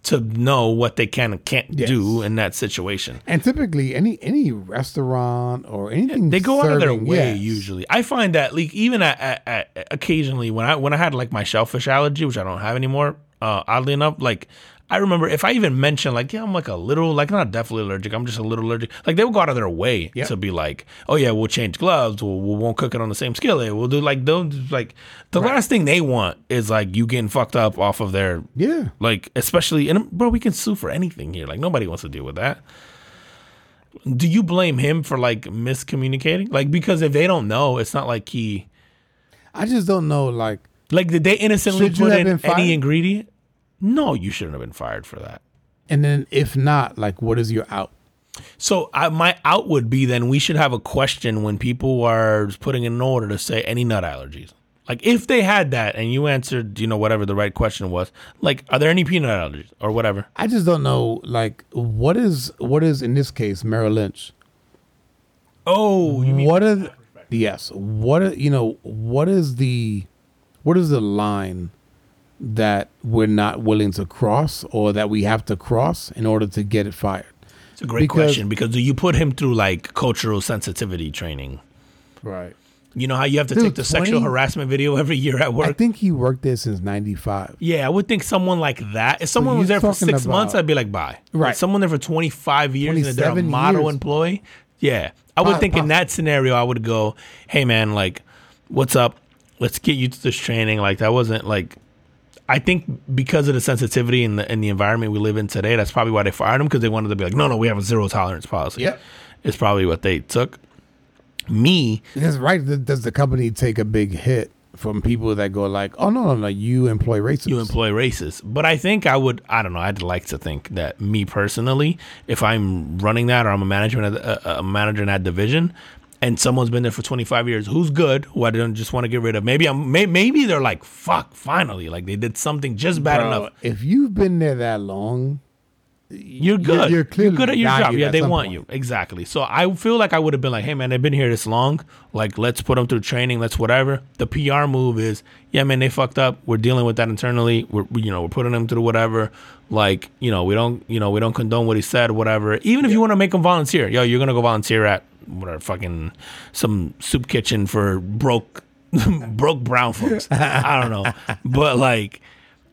to know what they can and can't Yes. do in that situation. and typically any any restaurant or anything They go out of their way yes. usually. I find that like even at, at, at occasionally when I when I had like my shellfish allergy, which I don't have anymore, uh, oddly enough, like I remember if I even mentioned like yeah I'm like a little like not definitely allergic, I'm just a little allergic. Like they would go out of their way to be like, oh yeah, we'll change gloves, we'll, we won't cook it on the same skillet, we'll do like those like the last thing they want is like you getting fucked up off of their Yeah. like, especially, and bro, we can sue for anything here. Like, nobody wants to deal with that. Do you blame him for like miscommunicating? Like, because if they don't know, it's not like he, I just don't know. Like, like, did they innocently put in any ingredient? No, you shouldn't have been fired for that. and then if not, like, what is your out? So, I, my out would be then we should have a question when people are putting in an order to say any nut allergies. Like, if they had that and you answered, you know, whatever the right question was, like, are there any peanut allergies or whatever? I just don't know. Like, what is what is in this case Merrill Lynch? Oh, you mean what the, yes? What you know? What is the what is the line that we're not willing to cross, or that we have to cross in order to get it fired? It's a great Because- question because do you put him through like cultural sensitivity training? Right. You know how you have to Dude, take the sexual harassment video every year at work? I think he worked there since '95. yeah, I would think someone like that. If someone was there for six months, I'd be like, bye. Right. Someone there for 25 years and they're a model years. employee. Yeah. I would think in that scenario, I would go, hey, man, like, what's up? Let's get you to this training. Like, that wasn't like, I think because of the sensitivity in the in the environment we live in today, that's probably why they fired him because they wanted to be like, no, no, we have a zero tolerance policy. Yep. It's probably what they took. Me, That's right. Does the company take a big hit from people that go like, "Oh no, no, no, you employ racists"? you employ racists. But I think I would, I don't know, I'd like to think that me personally, if I'm running that or I'm a management a, a manager in that division, and someone's been there for 25 years, who's good, who I don't just want to get rid of. Maybe I'm, may, maybe they're like, fuck, finally, like they did something just bad Bro, enough. If you've been there that long, You're good. You're, clearly good at your job. Yeah, they want point. you. Exactly. So I feel like I would have been like, hey, man, they've been here this long. Like, let's put them through training. Let's whatever. The PR move is, yeah, man, they fucked up. We're dealing with that internally. We're, you know, we're putting them through whatever. Like, you know, we don't, you know, we don't condone what he said, whatever. Even if you want to make them volunteer, yo, you're going to go volunteer at whatever, fucking some soup kitchen for broke, (laughs) broke brown folks. (laughs) I don't know. But like,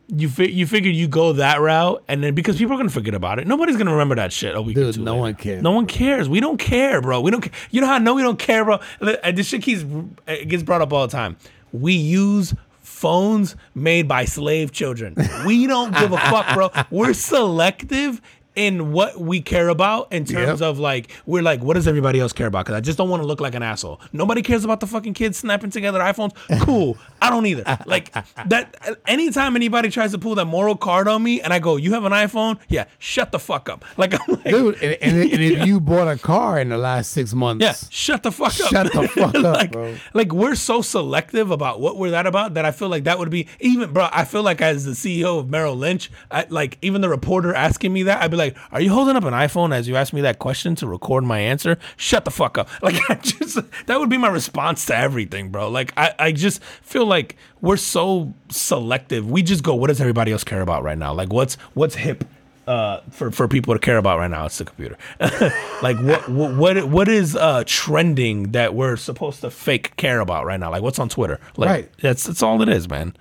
you fi- you figured you go that route, and then because people are gonna forget about it, nobody's gonna remember that shit. A week Dude, no later. one cares. No one cares. We don't care, bro. We don't. Ca- you know how I know we don't care, bro. And uh, This shit keeps uh, it gets brought up all the time. We use phones made by slave children. We don't give a fuck, bro. We're selective in what we care about in terms Yep. of like we're like what does everybody else care about because i just don't want to look like an asshole nobody cares about the fucking kids snapping together iphones (laughs) cool i don't either like that anytime anybody tries to pull that moral card on me and i go you have an iphone yeah shut the fuck up (laughs) like i'm like dude, and, and, and if (laughs) you bought a car in the last six months, yeah, shut the fuck up. Shut the fuck up, like, bro. Like we're so selective about what we're that about that I feel like that would be even, bro. I feel like as the CEO of Merrill Lynch, I, like even the reporter asking me that, I'd be like, "Are you holding up an iPhone as you ask me that question to record my answer?" Shut the fuck up. (laughs) Like I just that would be my response to everything, bro. Like I, I just feel like we're so selective. We just go, "What does everybody else care about right now? Like what's what's hip." uh, for for people to care about right now. It's the computer. (laughs) like what what what what is uh, trending that we're supposed to fake care about right now? Like what's on Twitter? Like Right. that's that's all it is, man.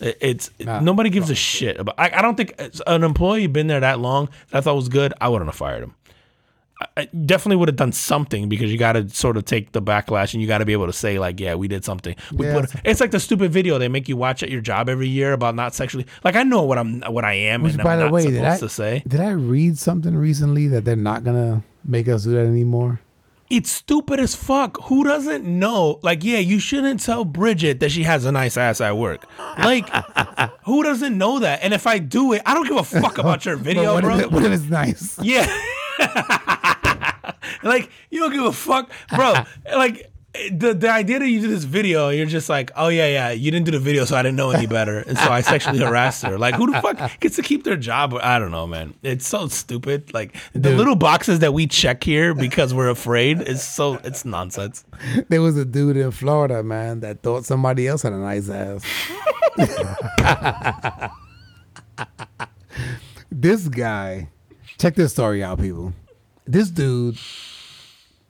It- It's nobody gives a shit about. I, I don't think an employee been there that long that I thought was good. I wouldn't have fired him. I definitely would have done something because you got to sort of take the backlash and you got to be able to say like, yeah, we did something. We Yeah. put it's like the stupid video they make you watch at your job every year about not sexually. Like I know what I'm what I am Which, and by I'm the not way, did I to say. did I read something recently that they're not gonna make us do that anymore? It's stupid as fuck. Who doesn't know? Like, yeah, you shouldn't tell Bridget that she has a nice ass at work. Like, (laughs) who doesn't know that? And if I do it, I don't give a fuck about your (laughs) video, what, bro. if it, what if it's nice? Yeah. (laughs) like you don't give a fuck, bro. Like the the idea that you do this video, you're just like, oh yeah, yeah, you didn't do the video, so I didn't know any better, and so I sexually (laughs) harassed her. Like who the fuck gets to keep their job? I don't know, man. It's so stupid. Like the little boxes that we check here because we're afraid is so it's nonsense. There was a dude in Florida, man, that thought somebody else had a nice ass. (laughs) this guy, check this story out, people. This dude,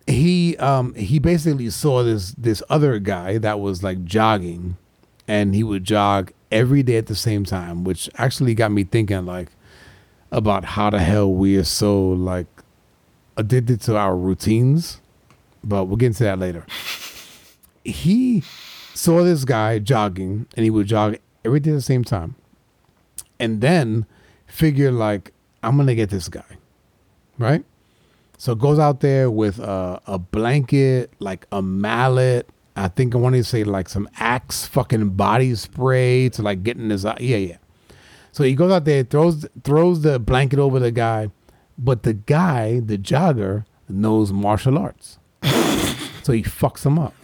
he um he basically saw this this other guy that was like jogging, and he would jog every day at the same time, which actually got me thinking like about how the hell we are so like addicted to our routines. But we'll get into that later he saw this guy jogging and he would jog every day at the same time and then figured like i'm gonna get this guy right so goes out there with a, a blanket like a mallet. I think i want to say like some axe fucking body spray to like getting in his eye. Yeah yeah. So he goes out there throws throws the blanket over the guy but the guy the jogger knows martial arts. (laughs) So he fucks him up.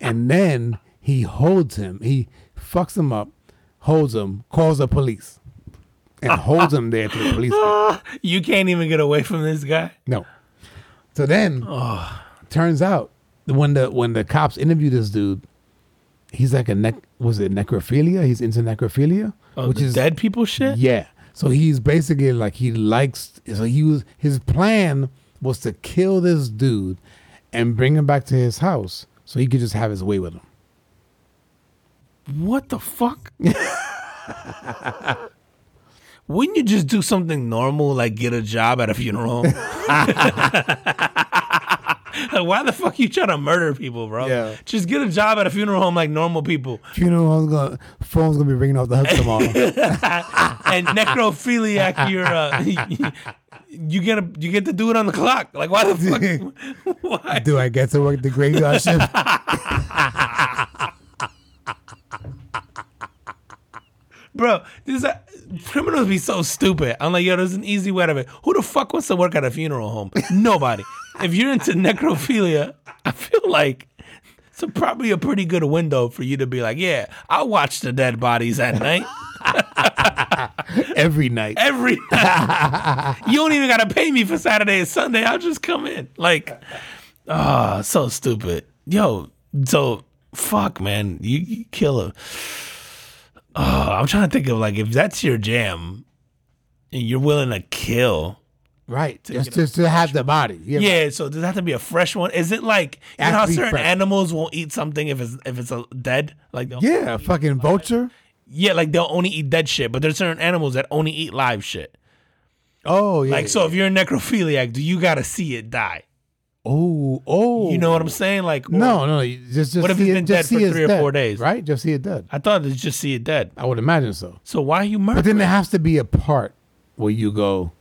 And then he holds him. He fucks him up, holds him, calls the police, and holds him there till the police. get- (laughs) You can't even get away from this guy. No. So then, turns out when the when the cops interview this dude, he's like a neck. Was it necrophilia? He's into necrophilia, Oh, the dead people shit. yeah. So he's basically like he likes. So he was his plan was to kill this dude and bring him back to his house so he could just have his way with him. What the fuck? (laughs) Wouldn't you just do something normal like get a job at a funeral home? (laughs) (laughs) like, why the fuck you trying to murder people, bro? Yeah. Just get a job at a funeral home like normal people. Funeral home's gonna phone's gonna be ringing off the hook tomorrow. (laughs) And necrophiliac, you're uh, you get a you get to do it on the clock. Like why the fuck? Why? Do I get to work the graveyard shift? Bro, this uh, criminals be so stupid. I'm like, yo, there's an easy way out of it. Who the fuck wants to work at a funeral home? Nobody. (laughs) if you're into necrophilia, I feel like it's a, probably a pretty good window for you to be like, yeah, I'll watch the dead bodies at night. (laughs) Every night. Every (laughs) night. you don't even gotta pay me for Saturday and Sunday. I'll just come in. Like, ah, so stupid. Yo, so fuck, man. You, you kill a. Oh, I'm trying to think of like if that's your jam, and you're willing to kill. Right. Just, just to have the body. Yeah. Yeah, so does that have to be a fresh one? Is it like you know how certain fresh. animals won't eat something if it's if it's a dead? Like Yeah, fucking vulture. yeah, like they'll only eat dead shit, but there's certain animals that only eat live shit. Oh yeah. Like so, if you're a necrophiliac, do you gotta see it die? Oh, oh. You know what I'm saying? Like, No, no. you Just, just What if see he's it- been just dead for three or dead, four days? Right? Just see it dead. I thought it's just see it dead. I would imagine so. So why are you murdering? But then there has to be a part where you go,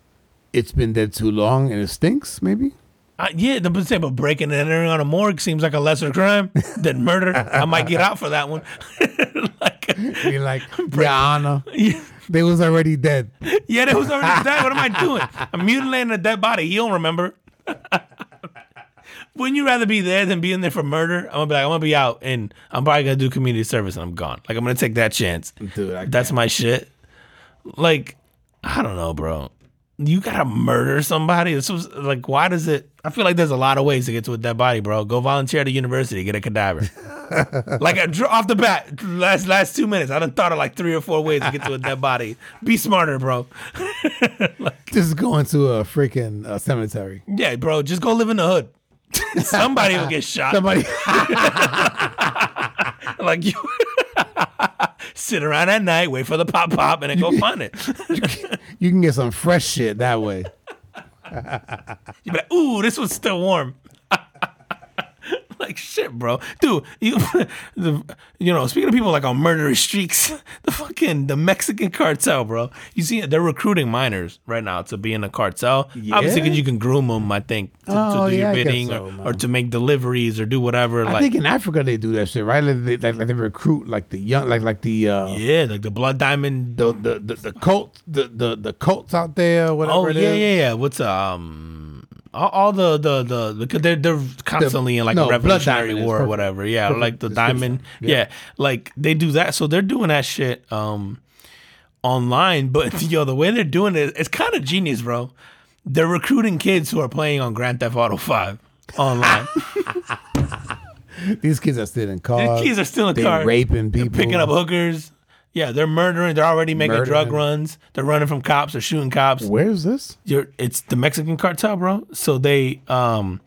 it's been dead too long and it stinks, maybe? Uh, yeah, the say, but breaking and entering on a morgue seems like a lesser crime (laughs) than murder. I might get out for that one. (laughs) like, You're like, (laughs) Honor, yeah, they was already dead. yeah, that was already dead. What am I doing? I'm mutilating a dead body. He don't remember. Wouldn't you rather be there than be in there for murder? I'm gonna be like, I'm gonna be out and I'm probably gonna do community service and I'm gone. Like I'm gonna take that chance. Dude, I That's my shit. Like, I don't know, bro. You gotta murder somebody. This was like, why does it? I feel like there's a lot of ways to get to a dead body, bro. Go volunteer at a university, get a cadaver. (laughs) like off the bat, last last two minutes, I done thought of like three or four ways to get to a dead (laughs) body. Be smarter, bro. just going to a freaking uh, cemetery. Yeah, bro, just go live in the hood. (laughs) Somebody will get shot. Somebody, (laughs) like you (laughs) sit around at night, wait for the pop pop, and then go find it. you can get some fresh shit that way. You be like, ooh, this one's still warm. (laughs) like shit, bro, dude. You, (laughs) the, you know, speaking of people like on murderous streaks, (laughs) the fucking the Mexican cartel, bro. You see, they're recruiting minors right now to be in the cartel. Yeah? Obviously, because you can groom them, I think, to, Oh, to do yeah, your bidding so, or, or to make deliveries or do whatever. I like, think in Africa they do that shit, right? Like they, like, like they recruit like the young, like like the uh, yeah, like the blood diamond. the, the the the cult, the the the cults out there, whatever. Oh it yeah, is. yeah, yeah. What's um all, all the the the because they're they're constantly in like no, a revolutionary war or whatever. Yeah, Perfect like the description. diamond. Yeah. Yeah. like they do that. So they're doing that shit um online. But (laughs) yo, the way they're doing it, it's kind of genius, bro. They're recruiting kids who are playing on Grand Theft Auto Five online. (laughs) These kids are still in cars. These kids are still in cars, raping They're people, picking up hookers. Yeah, they're murdering. They're already making drug runs. They're running from cops. They're shooting cops. Where's this? you're it's the Mexican cartel, bro. So they um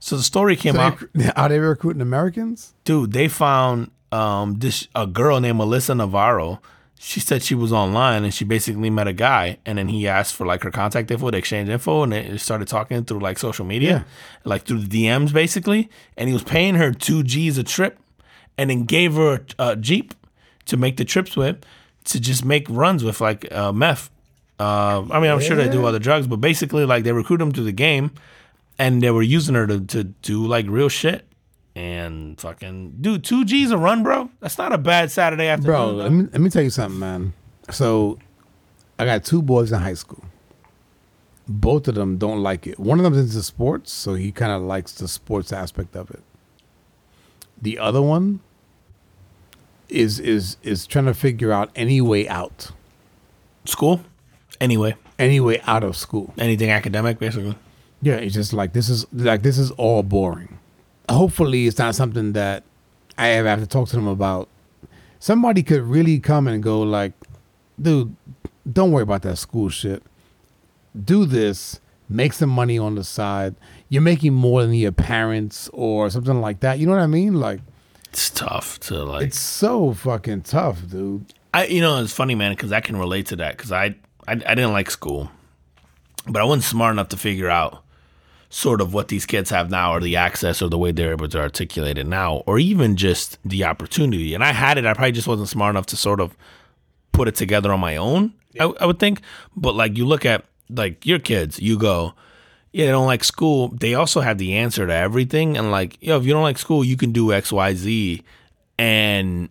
so the story came out, they, are they recruiting Americans? dude, they found um this a girl named Melissa Navarro. She said she was online and she basically met a guy and then he asked for like her contact info, they exchanged info and they started talking through like social media, like through the DMs basically. And he was paying her two G's a trip and then gave her a, a Jeep to make the trips with to just make runs with like uh, meth. Uh, I mean, I'm sure they do other drugs, but basically, like they recruit them to the game, and they were using her to, to do like real shit. And fucking dude, two G's a run, bro. That's not a bad Saturday afternoon. Bro, let me, let me tell you something, man. So, I got two boys in high school. Both of them don't like it. One of them's into sports, so he kind of likes the sports aspect of it. The other one is is is trying to figure out any way out, school. Anyway, any way out of school. anything academic, basically. Yeah, it's just like this is like this is all boring. Hopefully, it's not something that I ever have to talk to them about. Somebody could really come and go like, "Dude, don't worry about that school shit. Do this, make some money on the side. You're making more than your parents or something like that. You know what I mean? Like, It's tough to like. it's so fucking tough, dude. I you know it's funny, man, because I can relate to that because I, I I didn't like school, but I wasn't smart enough to figure out sort of what these kids have now or the access or the way they're able to articulate it now or even just the opportunity and i had it i probably just wasn't smart enough to sort of put it together on my own I, I would think but like you look at like your kids you go yeah they don't like school. They also have the answer to everything and like yo if you don't like school you can do xyz and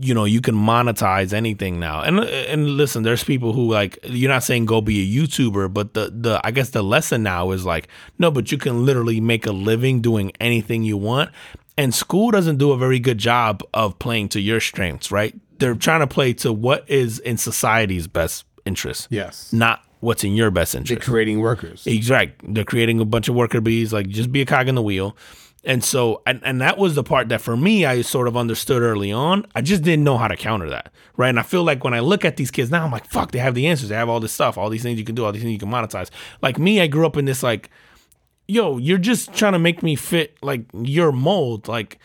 you know you can monetize anything now. And and listen there's people who like you're not saying go be a youtuber but the the i guess the lesson now is like no but you can literally make a living doing anything you want. And school doesn't do a very good job of playing to your strengths right? They're trying to play to what is in society's best interest Yes. not what's in your best interest. They're creating workers. Exactly. They're creating a bunch of worker bees, like just be a cog in the wheel. And so, and, and that was the part that for me, I sort of understood early on. I just didn't know how to counter that. Right. And I feel like when I look at these kids now, I'm like, fuck, they have the answers. They have all this stuff, all these things you can do, all these things you can monetize. Like me, I grew up in this, like, yo, you're just trying to make me fit like your mold. Like,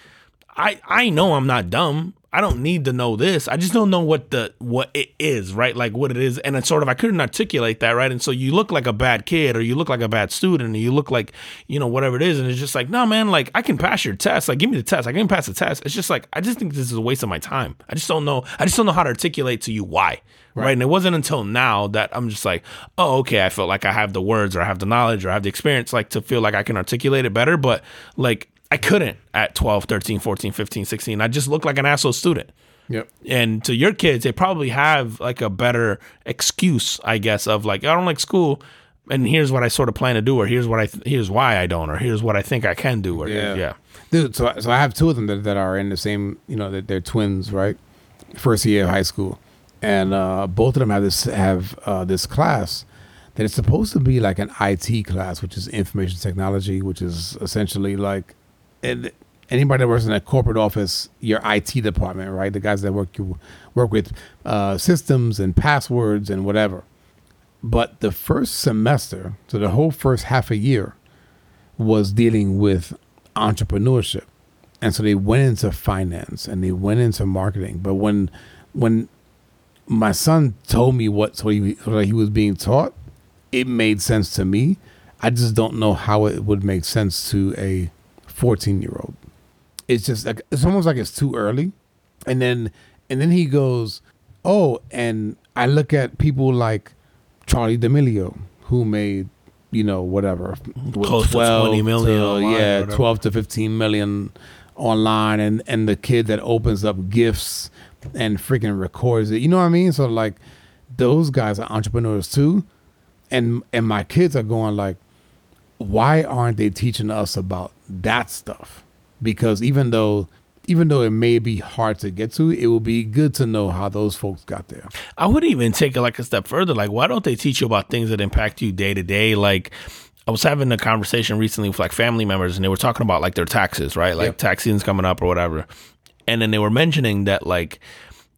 I I know I'm not dumb. I don't need to know this. I just don't know what the what it is, right? Like what it is, and it's sort of I couldn't articulate that, right? And so you look like a bad kid, or you look like a bad student, or you look like you know whatever it is, and it's just like, no, man, like I can pass your test. Like give me the test. I can pass the test. It's just like I just think this is a waste of my time. I just don't know. I just don't know how to articulate to you why, right? And it wasn't until now that I'm just like, oh, okay, I feel like I have the words, or I have the knowledge, or I have the experience, like to feel like I can articulate it better, but like I couldn't at 12, 13, 14, 15, 16. I just looked like an asshole student. Yep. And to your kids, they probably have like a better excuse, I guess, of like, I don't like school. And here's what I sort of plan to do, or here's what I, th- here's why I don't, or here's what I think I can do, or yeah, yeah. Dude, so so I have two of them that, that are in the same, you know, that they're twins, right? First year of high school, and uh, both of them have this have uh, this class that is supposed to be like an IT class, which is information technology, which is essentially like, and anybody that works in a corporate office, your IT department, right? The guys that work you work with uh, systems and passwords and whatever. But the first semester, so the whole first half a year, was dealing with entrepreneurship and so they went into finance and they went into marketing but when when my son told me what so he, what he was being taught it made sense to me i just don't know how it would make sense to a 14 year old it's just like it's almost like it's too early. And then and then he goes oh and i look at people like charli d'amelio who made you know whatever Close to 20 million online yeah 12 to 15 million online and and the kid that opens up gifts and freaking records it. You know what i mean? So like those guys are entrepreneurs too. And and my kids are going like why aren't they teaching us about that stuff because even though even though it may be hard to get to it will be good to know how those folks got there I would even take it like a step further. Like, why don't they teach you about things that impact you day to day? Like, I was having a conversation recently with like family members, and they were talking about like their taxes, right? Like Yep. tax season's coming up or whatever, and then they were mentioning that like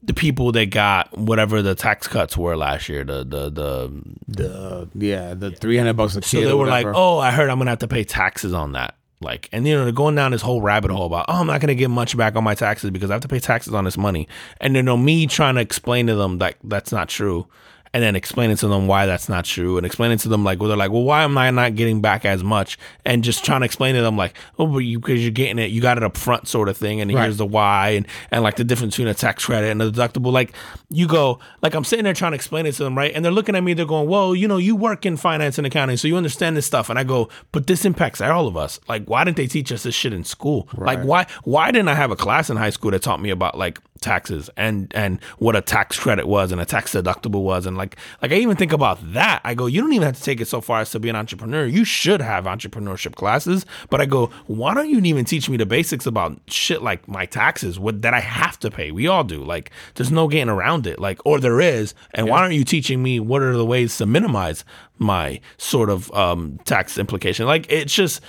the people that got whatever the tax cuts were last year, the the the the yeah the 300 bucks a kid so they were like, "Oh, I heard I'm gonna have to pay taxes on that." Like, and you know, they're going down this whole rabbit hole about, "Oh, I'm not gonna get much back on my taxes because I have to pay taxes on this money." And you know, me trying to explain to them that that's not true, and then explaining to them why that's not true, and explaining to them like, well, they're like, "Well, why am I not getting back as much?" And just trying to explain to them like, "Oh, but you because you're getting it, you got it up front, sort of thing, and Right. here's the why, and and like the difference between a tax credit and a deductible." Like, you go, like I'm sitting there trying to explain it to them, right? And they're looking at me, they're going, "Well, you know, you work in finance and accounting, so you understand this stuff." And I go, "But this impacts all of us. Like, why didn't they teach us this shit in school? Like, why why didn't I have a class in high school that taught me about like taxes and and what a tax credit was and a tax deductible was and like like I even think about that. I go, you don't even have to take it so far as to be an entrepreneur. You should have entrepreneurship classes. But I go, why don't you even teach me the basics about shit like my taxes, what that I have to pay? We all do. Like, there's no getting around it. Like, or there is. And why aren't you teaching me what are the ways to minimize my sort of um, tax implication? Like, it's just.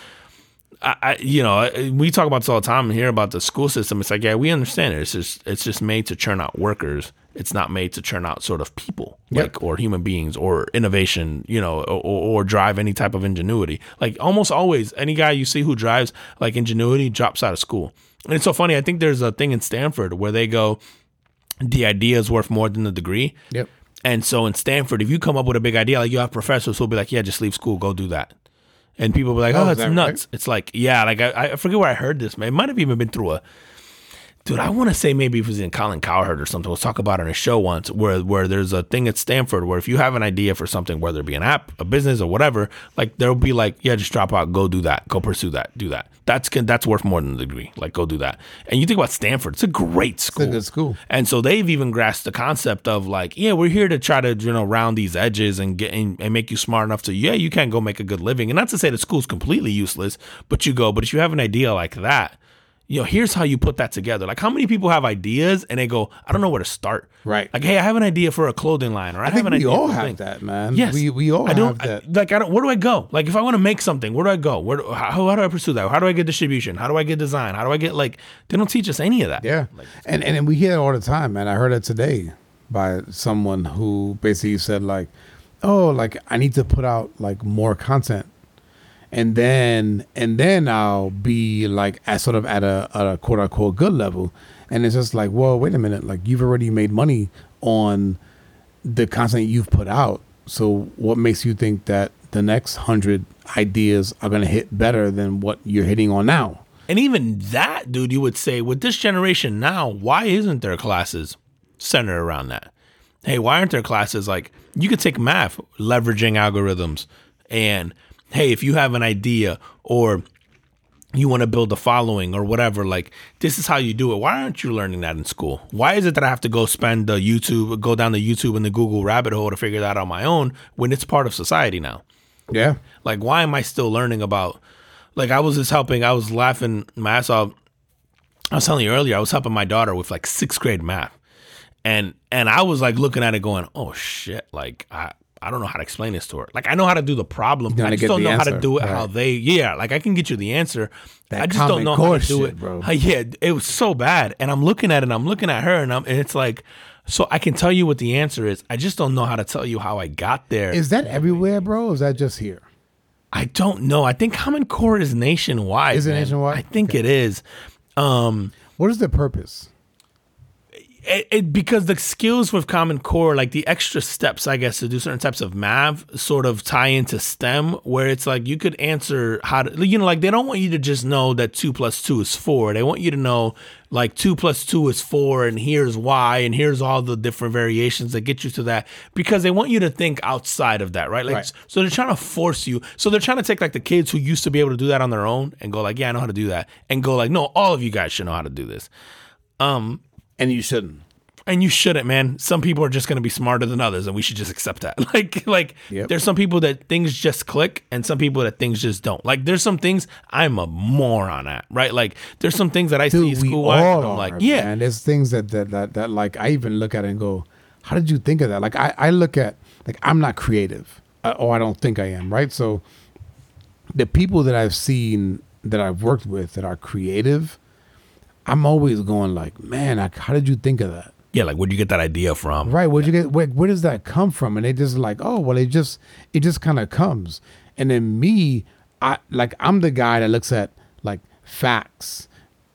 I, I, you know, we talk about this all the time and hear about the school system. It's like, yeah, we understand it. It's just, it's just made to churn out workers. It's not made to churn out sort of people, Yep. like or human beings or innovation, you know, or, or drive any type of ingenuity. Like almost always, any guy you see who drives like ingenuity drops out of school. And it's so funny. I think there's a thing in Stanford where they go, the idea is worth more than the degree. Yep. And so in Stanford, if you come up with a big idea, like you have professors who'll be like, yeah, just leave school, go do that. And people were like, Oh, "Oh, it's nuts." It's like, yeah, like I, I forget where I heard this. Man, it might have even been through a dude. I want to say maybe it was in Colin Cowherd or something. We'll talk about it on a show once where where there's a thing at Stanford where if you have an idea for something, whether it be an app, a business, or whatever, like there'll be like, yeah, just drop out, go do that, go pursue that, do that. That's that's worth more than a degree. Like go do that. And you think about Stanford, it's a great school. It's a good school. And so they've even grasped the concept of like, yeah, we're here to try to, you know, round these edges and get and, and make you smart enough to, yeah, you can go make a good living. And not to say the school's completely useless, but you go, but if you have an idea like that, you know, here's how you put that together. Like, how many people have ideas and they go, I don't know where to start. Right. Like, hey, I have an idea for a clothing line, or I, I have think an we idea. all have thing. that, man. Yes, we we all I don't have that. I- like. I don't. Where do I go? Like, if I want to make something, where do I go? Where? Do, how, how do I pursue that? How do I get distribution? How do I get design? How do I get like? They don't teach us any of that. Yeah, and, and and we hear it all the time, man. I heard it today by someone who basically said like, "Oh, like I need to put out like more content, and then and then I'll be like at sort of at a, at a quote unquote good level." And it's just like, well, wait a minute, like you've already made money on the content you've put out. So what makes you think that the next hundred ideas are gonna hit better than what you're hitting on now? And even that, dude, you would say with this generation now, why isn't there classes centered around that? Hey, why aren't there classes like you could take math, leveraging algorithms, and hey, if you have an idea or you want to build a following or whatever, like this is how you do it. Why aren't you learning that in school? Why is it that I have to go spend the YouTube, go down the YouTube and the Google rabbit hole to figure that out on my own when it's part of society now? Yeah, Like, why am I still learning about? Like, I was just helping. I was laughing my ass off. I was telling you earlier. I was helping my daughter with like sixth grade math, and and I was like looking at it, going, "Oh shit!" Like I. I don't know how to explain this to her. Like I know how to do the problem. I just don't know how to do it how they. Yeah, like I can get you the answer. That I just don't know how to do shit, it, bro. Uh, yeah, it was so bad. And I'm looking at it. and I'm looking at her, and I'm. And it's like, so I can tell you what the answer is. I just don't know how to tell you how I got there. Is that everywhere, bro? Or is that just here? I don't know. I think Common Core is nationwide. Is it man. nationwide? I think it is. Um, What is the purpose? It, it, because the skills with Common Core, like the extra steps, I guess, to do certain types of math, sort of tie into STEM, where it's like you could answer how to, you know, like they don't want you to just know that two plus two is four. They want you to know like two plus two is four, and here's why, and here's all the different variations that get you to that, because they want you to think outside of that, right? Like, Right. so they're trying to force you. So they're trying to take like the kids who used to be able to do that on their own and go like, yeah, I know how to do that, and go like, no, all of you guys should know how to do this. Um, And you shouldn't. and you shouldn't, man. Some people are just going to be smarter than others, and we should just accept that. (laughs) Like, like Yep. there's some people that things just click, and some people that things just don't. Like, there's some things I'm a moron at, right? Like, there's some things that I see Dude, we school. all I'm are, like, yeah, man. There's things that, that that that like I even look at and go, how did you think of that? Like I I look at like I'm not creative, uh, or I don't think I am, right? So the people that I've seen that I've worked with that are creative, I'm always going like, man, like, how did you think of that? yeah. Like, where'd you get that idea from? Right. Where'd you get where, where does that come from? And they just like, oh well, it just it just kind of comes. And then me, I like I'm the guy that looks at like facts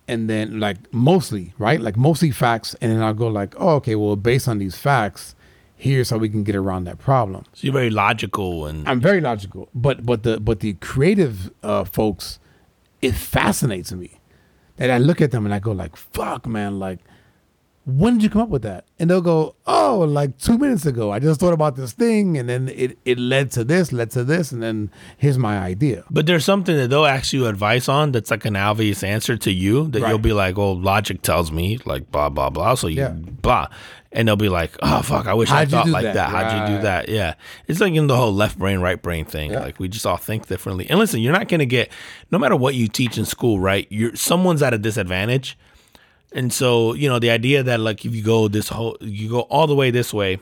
and then like mostly, right? Like mostly facts, and then I'll go like, oh, okay, well, based on these facts, here's how we can get around that problem. So you're very logical, and I'm very logical, but but the but the creative uh, folks, it fascinates me that I look at them and I go like, "Fuck, man! Like, when did you come up with that?" And they'll go, "Oh, like two minutes ago. I just thought about this thing, and then it it led to this, led to this, and then here's my idea." but there's something that they'll ask you advice on that's like an obvious answer to you that Right. you'll be like, "Oh, logic tells me like blah blah blah," so you Yeah. blah, and they'll be like, "Oh fuck, I wish How'd I thought like that? that. How'd you do that?" Yeah, it's like in the whole left brain, right brain thing. Yeah. Like we just all think differently. And listen, you're not gonna get no matter what you teach in school, right? You're someone's at a disadvantage. And so, you know, the idea that like if you go this whole you go all the way this way,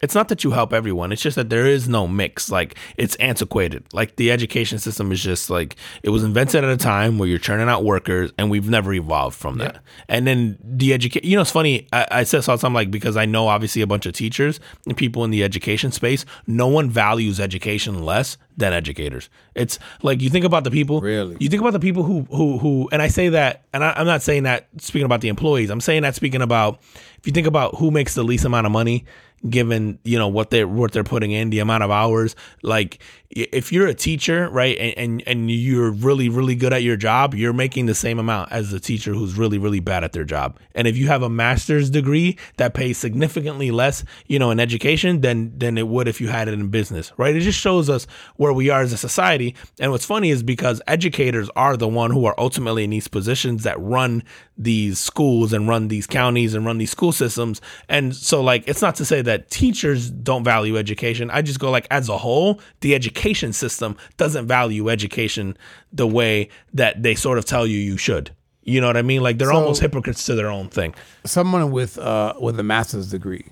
it's not that you help everyone. It's just that there is no mix. Like it's antiquated. Like the education system is just like it was invented at a time where you're churning out workers, and we've never evolved from that. And then the education. You know, it's funny. I, I said something like because I know obviously a bunch of teachers and people in the education space. No one values education less than educators. It's like you think about the people. Really? You think about the people who who who, and I say that, and I, I'm not saying that speaking about the employees. I'm saying that speaking about if you think about who makes the least amount of money, given you know what they're what they're putting in the amount of hours. Like if you're a teacher right and, and and you're really really good at your job you're making the same amount as the teacher who's really really bad at their job. And if you have a master's degree that pays significantly less you know in education than than it would if you had it in business right? It just shows us where we are as a society. And what's funny is because educators are the one who are ultimately in these positions that run these schools and run these counties and run these school systems. And so like it's not to say that teachers don't value education. I just go like as a whole the education system doesn't value education the way that they sort of tell you you should. You know what i mean? Like they're So- almost hypocrites to their own thing. Someone with uh with a master's degree,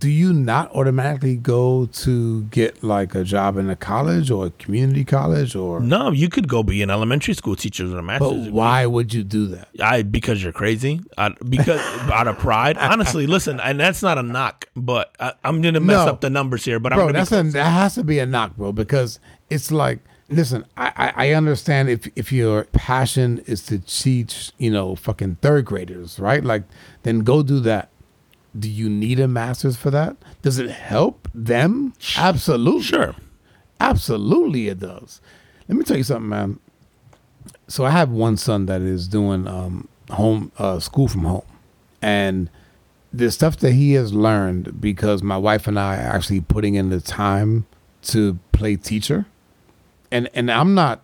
do you not automatically go to get like a job in a college or a community college or? no you could go be an elementary school teacher with a master's But degree. why would you do that? I because you're crazy. I, because out of pride. Honestly, listen, and that's not a knock, but I, I'm gonna mess No. up the numbers here. But I'm bro gonna that's a, that has to be a knock bro because it's like listen I, I i understand if if your passion is to teach you know fucking third graders right like then go do that do you need a master's for that does it help them absolutely sure. Absolutely, it does. Let me tell you something, man. So I have one son that is doing um, home uh, school from home, and the stuff that he has learned because my wife and I are actually putting in the time to play teacher, and and I'm not.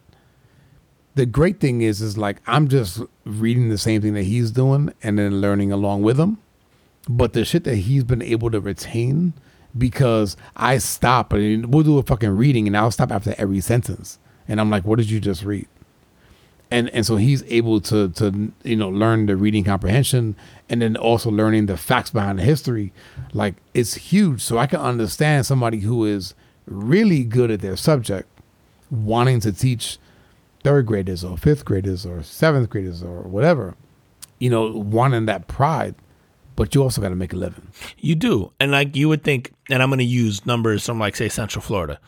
The great thing is, is like I'm just reading the same thing that he's doing and then learning along with him but the shit that he's been able to retain because I stop and we'll do a fucking reading and I'll stop after every sentence and I'm like, what did you just read? And and so he's able to to you know learn the reading comprehension and then also learning the facts behind the history, like it's huge. So I can understand somebody who is really good at their subject wanting to teach third graders or fifth graders or seventh graders or whatever, you know, wanting that pride. But you also got to make a living. You do, and like you would think, and I'm gonna use numbers from like say Central Florida,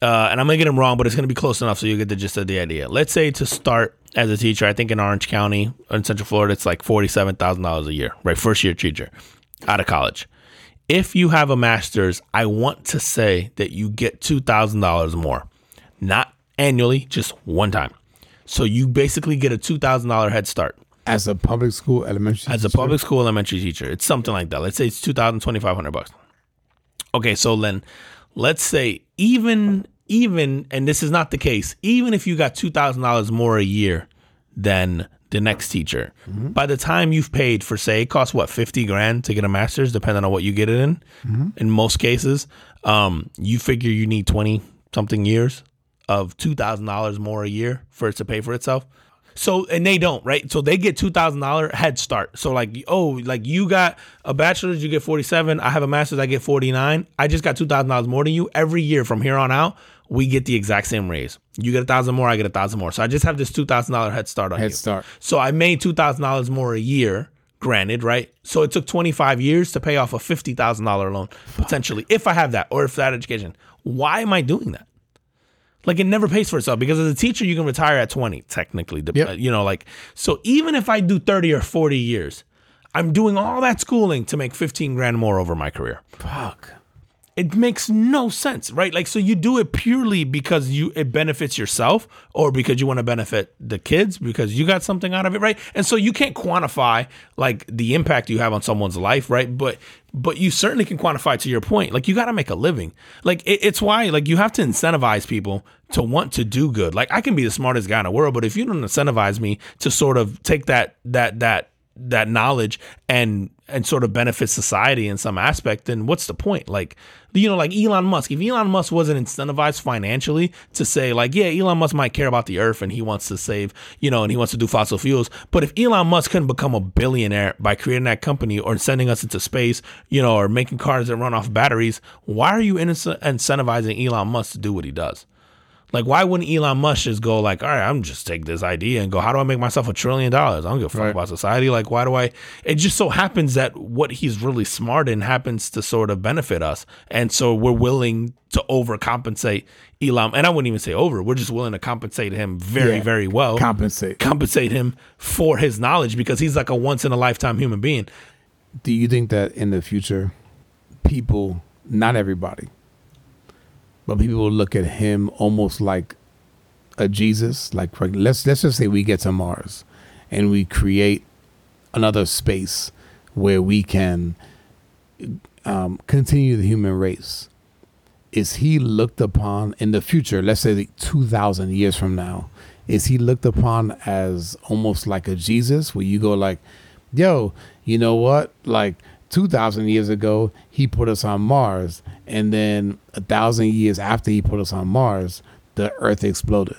uh, and I'm gonna get them wrong, but it's gonna be close enough so you get the gist of the idea. Let's say to start as a teacher, I think in Orange County in Central Florida, it's like forty-seven thousand dollars a year, right? First year teacher out of college. If you have a master's, I want to say that you get two thousand dollars more, not annually, just one time. So you basically get a two thousand dollar head start As a public school elementary as a public school elementary teacher. It's something like that. Let's say it's 2000 2500 bucks. Okay, so then let's say even even and this is not the case, even if you got $2000 more a year than the next teacher, by the time you've paid for say it costs what 50 grand to get a master's depending on what you get it in. In most cases, um you figure you need 20 something years of $2000 more a year for it to pay for itself. So and they don't, right? So they get two thousand dollar head start. So like, oh, like you got a bachelor's, you get forty seven. I have a master's, I get forty nine. I just got two thousand dollars more than you every year from here on out. We get the exact same raise. You get a thousand more, I get a thousand more. So I just have this two thousand dollar head start on Head you. start. So I made two thousand dollars more a year. Granted, right? So it took twenty five years to pay off a fifty thousand dollar loan potentially, if I have that or if that education. Why am I doing that? Like it never pays for itself because as a teacher you can retire at 20 technically. Yep. Uh, you know, like so even if I do 30 or 40 years, I'm doing all that schooling to make 15 grand more over my career. Fuck. It makes no sense, right? Like so you do it purely because you it benefits yourself or because you want to benefit the kids because you got something out of it, right? And so you can't quantify like the impact you have on someone's life, right? But but you certainly can quantify to your point. Like you got to make a living. Like it, it's why like you have to incentivize people to want to do good. Like I can be the smartest guy in the world, but if you don't incentivize me to sort of take that that that that knowledge and and sort of benefit society in some aspect, then what's the point? Like, you know, like Elon Musk. If Elon Musk wasn't incentivized financially to say, like, yeah, Elon Musk might care about the earth and he wants to save, you know, and he wants to do fossil fuels. But if Elon Musk couldn't become a billionaire by creating that company or sending us into space, you know, or making cars that run off batteries, why are you incentivizing Elon Musk to do what he does? Like, why wouldn't Elon Musk just go like, all right, I'm just take this idea and go, how do I make myself a trillion dollars? I don't give a fuck Right. about society. Like, why do I? It just so happens that what he's really smart in happens to sort of benefit us, and so we're willing to overcompensate Elon. And I wouldn't even say over. We're just willing to compensate him very, Yeah. very well. Compensate. compensate him for his knowledge because he's like a once in a lifetime human being. Do you think that in the future people, not everybody, but people will look at him almost like a Jesus. Like let's let's just say we get to Mars, and we create another space where we can um, continue the human race. Is he looked upon in the future? Let's say two thousand years from now. Is he looked upon as almost like a Jesus, where you go like, "Yo, you know what? Like 2,000 years ago, he put us on Mars. And then a thousand years after he put us on Mars, the Earth exploded.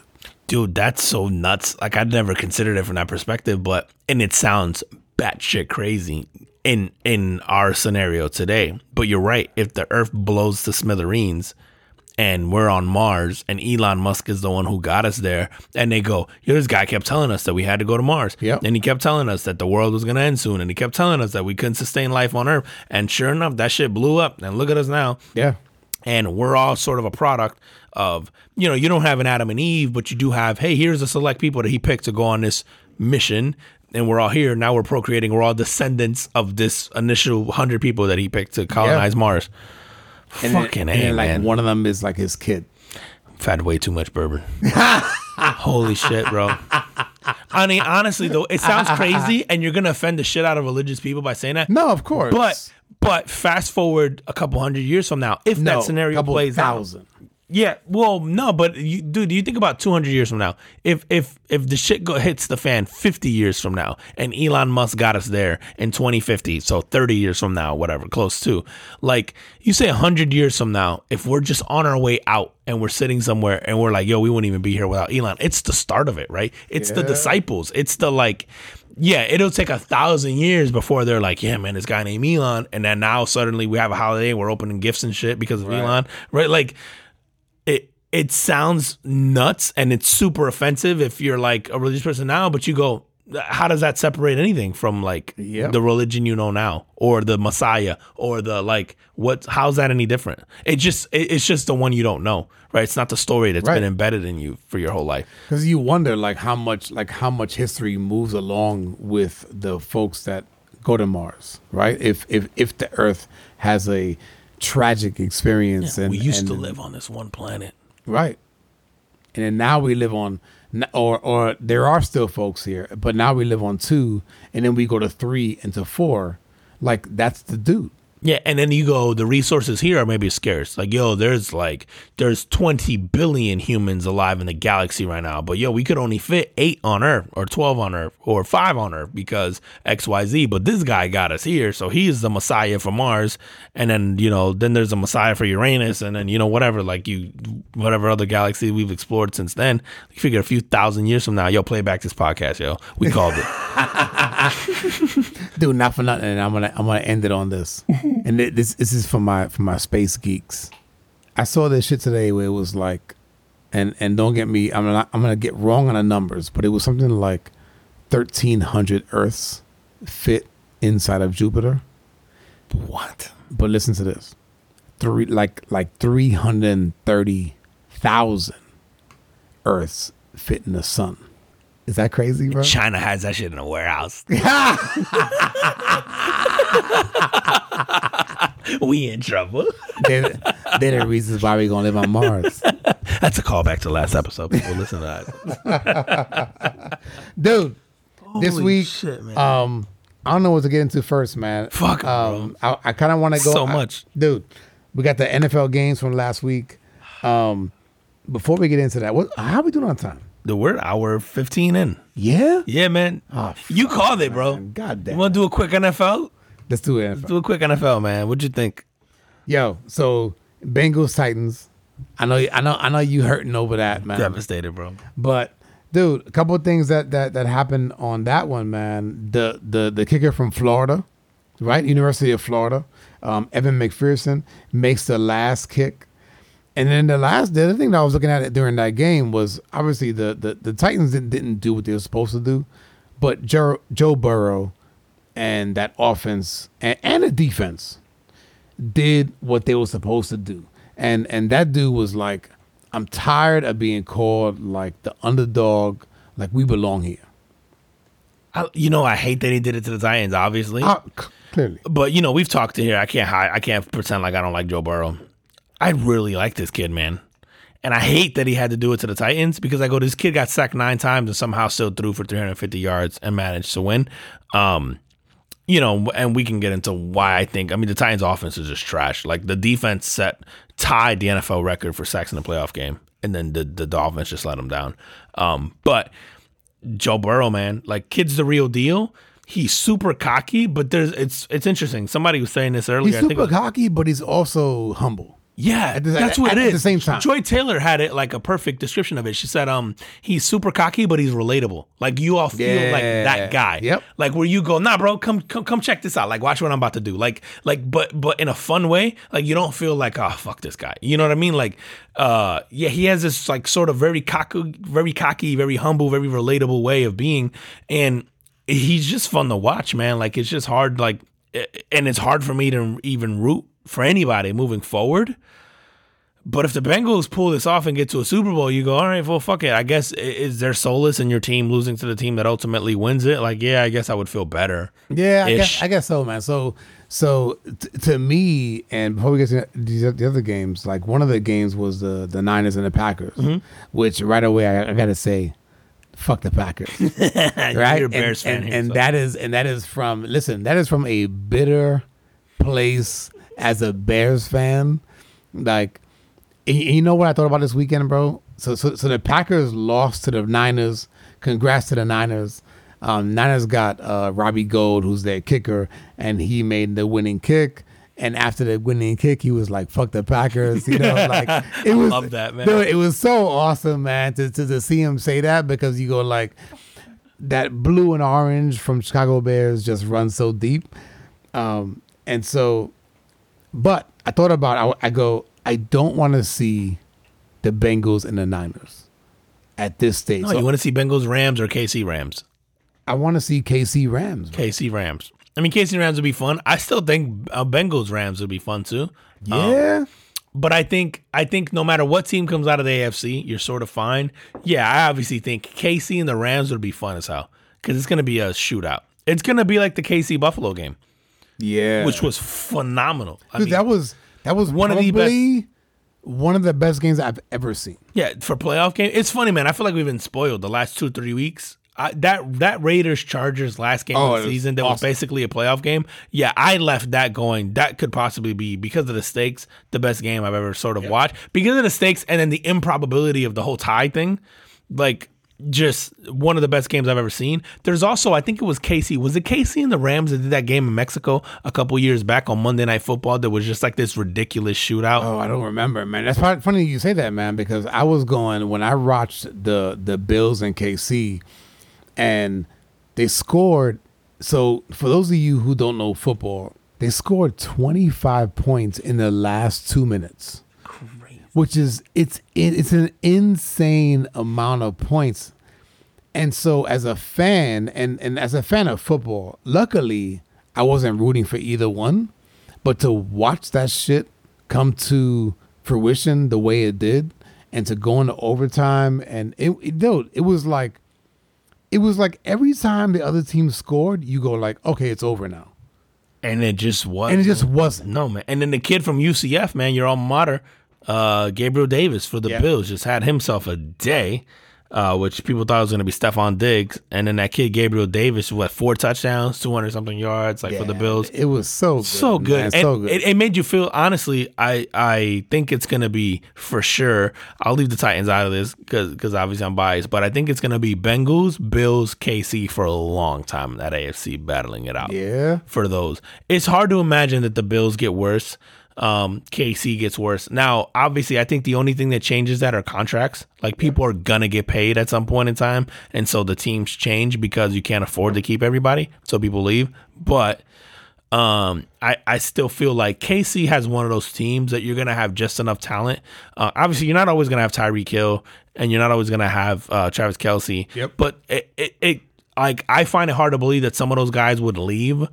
Dude, that's so nuts. Like, I'd never considered it from that perspective, but, and it sounds batshit crazy in in our scenario today. But you're right. If the Earth blows to smithereens, and we're on Mars, and Elon Musk is the one who got us there. And they go, Yo, this guy kept telling us that we had to go to Mars. Yep. And he kept telling us that the world was going to end soon. And he kept telling us that we couldn't sustain life on Earth. And sure enough, that shit blew up. And look at us now. Yeah. And we're all sort of a product of, you know, you don't have an Adam and Eve, but you do have, hey, here's a select people that he picked to go on this mission and we're all here now we're procreating we're all descendants of this initial 100 people that he picked to colonize Yeah. mars And fucking and A, then, like man. one of them is like his kid. I've had way too much bourbon. (laughs) Holy shit, bro. I mean, honestly though, it sounds crazy, and you're gonna offend the shit out of religious people by saying that. No, of course. But but fast forward a couple hundred years from now, if no, that scenario plays out, thousand. Yeah, well, no, but you, dude, do you think about 200 years from now. If if if the shit go, hits the fan 50 years from now, and Elon Musk got us there in 2050, so 30 years from now, whatever, close to, like you say 100 years from now, if we're just on our way out and we're sitting somewhere and we're like, yo, we wouldn't even be here without Elon. It's the start of it, right? It's the disciples. It's the like. Yeah, it'll take a thousand years before they're like, yeah, man, this guy named Elon, and then now suddenly we have a holiday and we're opening gifts and shit because of Right. Elon, right? Like, it it sounds nuts and it's super offensive if you're like a religious person now, but you go, how does that separate anything from like Yep. the religion you know now or the Messiah or the like what how's that any different? It just it, it's just the one you don't know, right? It's not the story that's Right. been embedded in you for your whole life. Because you wonder like how much like how much history moves along with the folks that go to Mars, right? If if if the Earth has a tragic experience and we used and- to live on this one planet. Right. And then now we live on, or or there are still folks here, but now we live on two, and then we go to three and to four. Like that's the dude. Yeah, and then you go, the resources here are maybe scarce. Like, yo, there's like there's 20 billion humans alive in the galaxy right now, but yo, we could only fit eight on Earth, or 12 on Earth, or five on Earth because X, Y, Z. But this guy got us here, so he's the Messiah for Mars, and then you know, then there's a Messiah for Uranus, and then you know, whatever, like you, whatever other galaxy we've explored since then. You figure a few thousand years from now, yo, play back this podcast, yo, we called it. (laughs) Dude, not for nothing. And I'm gonna I'm gonna end it on this. (laughs) Mm. and thi- this this is for my for my space geeks. I saw this shit today where it was like, and and don't get me, I'm gonna I'm gonna get wrong on the numbers, but it was something like, thirteen hundred Earths fit inside of Jupiter. what? But listen to this. Three like like three hundred and thirty thousand Earths fit in the sun. Is that crazy, bro? China has that shit in a warehouse. (laughs) we in trouble. they're, they're the reasons why we gonna live on Mars. (laughs) That's a callback to last episode. People listen to that. (laughs) Dude, this week, shit, man. um, I don't know what to get into first, man. Fuck um, I, I kind of want to go So I- much. dude. We got the NFL games from last week. Um, before we get into that, what how we doing on time? The word hour 15 in. Yeah, Yeah, man. Oh, you called it, bro. man. God damn. You want to do a quick NFL? let's do it. Let's Do a quick NFL, man. What'd you think? Yo, so Bengals Titans. I know, I know, I know you hurting over that, man. Devastated, bro. But dude, a couple of things that that that happened on that one, man. The the the kicker from Florida, right? University of Florida, um, Evan McPherson makes the last kick. And then the last, the other thing that I was looking at during that game was obviously the the, the Titans didn't, didn't do what they were supposed to do, but Joe, Joe Burrow and that offense and, and the defense did what they were supposed to do. And and that dude was like, I'm tired of being called like the underdog, like we belong here. I, you know, I hate that he did it to the Titans, obviously. C- Clearly. But you know, we've talked to here. I can't hide. I can't pretend like I don't like Joe Burrow. I really like this kid, man. And I hate that he had to do it to the Titans because I go, this kid got sacked nine times and somehow still threw for 350 yards and managed to win. Um, you know, and we can get into why I think. I mean, the Titans' offense is just trash. Like the defense set tied the NFL record for sacks in the playoff game, and then the the Dolphins just let them down. Um, but Joe Burrow, man, like kid's the real deal. He's super cocky, but there's it's it's interesting. Somebody was saying this earlier. He's I think it super was- cocky, but he's also humble. Yeah, the- that's at- what it at the same time. Joy Taylor had it like a perfect description of it. She said, "Um, he's super cocky, but he's relatable. Like you all feel like that guy. Yep. Like where you go, nah, bro, come come come check this out. Like watch what I'm about to do. Like like but but in a fun way. Like you don't feel like oh fuck this guy. You know what I mean? Like uh yeah, he has this like sort of very cocky, very cocky, very humble, very relatable way of being, and he's just fun to watch, man. Like it's just hard, like, and it's hard for me to even root for anybody moving forward. But if the Bengals pull this off and get to a Super Bowl, you go, all right, well, fuck it. I guess is there solace in your team losing to the team that ultimately wins it? Like, yeah, I guess I would feel better. Yeah, I guess, I guess so, man. So, so t- to me, and before we get to the, the other games, like one of the games was the the Niners and the Packers, Mm-hmm. which right away I, I got to say, fuck the Packers, (laughs) right? You're a Bears and, fan and, here, and so. that is and that is from listen, that is from a bitter place as a Bears fan, like. You know what I thought about this weekend, bro? So, so, so the Packers lost to the Niners. Congrats to the Niners. Um, Niners got uh, Robbie Gould, who's their kicker, and he made the winning kick. And after the winning kick, he was like, "Fuck the Packers," you know, (laughs) like it was. love that, man. Dude, it was so awesome, man, to, to to see him say that because you go like that blue and orange from Chicago Bears just runs so deep, um, and so but I thought about I, I go I don't want to see the Bengals and the Niners at this stage. No, So you want to see Bengals Rams or KC Rams? I want to see KC Rams. bro. KC Rams. I mean, KC Rams would be fun. I still think uh, Bengals Rams would be fun too. Yeah, But I think I think no matter what team comes out of the AFC, you're sort of fine. Yeah, I obviously think KC and the Rams would be fun as hell because it's going to be a shootout. It's going to be like the KC Buffalo game, yeah. which was phenomenal. I Dude, mean, that was that was one one of of the best- one of the best games I've ever seen. yeah, for playoff game, it's funny, man. I feel like we've been spoiled the last two three weeks. I, that that Raiders Chargers last game Oh, of the season that was basically a playoff game. Yeah, I left that going. That could possibly be because of the stakes, the best game I've ever sort of watched. Because of the stakes and then the improbability of the whole tie thing, like just one of the best games I've ever seen. There's also, I think it was KC. Was it KC and the Rams that did that game in Mexico a couple years back on Monday Night Football? That was just like this ridiculous shootout. Oh, I don't remember, man. That's probably funny you say that, man, because I was going when I watched the the Bills and KC, and they scored. So for those of you who don't know football, they scored twenty five points in the last two minutes, which is it's it's an insane amount of points. And so as a fan and and as a fan of football, luckily I wasn't rooting for either one, but to watch that shit come to fruition the way it did and to go into overtime and it, it dude, it was like it was like every time the other team scored, you go like, okay, it's over now. And it just was. And it just wasn't. No, man. And then the kid from UCF, man, your alma mater, uh, Gabriel Davis for the Yeah. Bills, just had himself a day, uh, which people thought was going to be Stefon Diggs. And then that kid, Gabriel Davis, what, four touchdowns, 200 something yards, like for the Bills. It was so good. So good. man, And so good. It, it made you feel, honestly, I, I think it's going to be for sure. I'll leave the Titans out of this because obviously I'm biased, but I think it's going to be Bengals, Bills, KC for a long time in that AFC battling it out yeah. for those. It's hard to imagine that the Bills get worse. Um, KC gets worse. Now, obviously, I think the only thing that changes that are contracts. Like people are gonna get paid at some point in time, and so the teams change because you can't afford to keep everybody, so people leave. But um, I, I still feel like KC has one of those teams that you're gonna have just enough talent. Uh, obviously, you're not always gonna have Tyreek Hill, and you're not always gonna have uh, Travis Kelce. Yep. But it, it, it like I find it hard to believe that some of those guys would leave.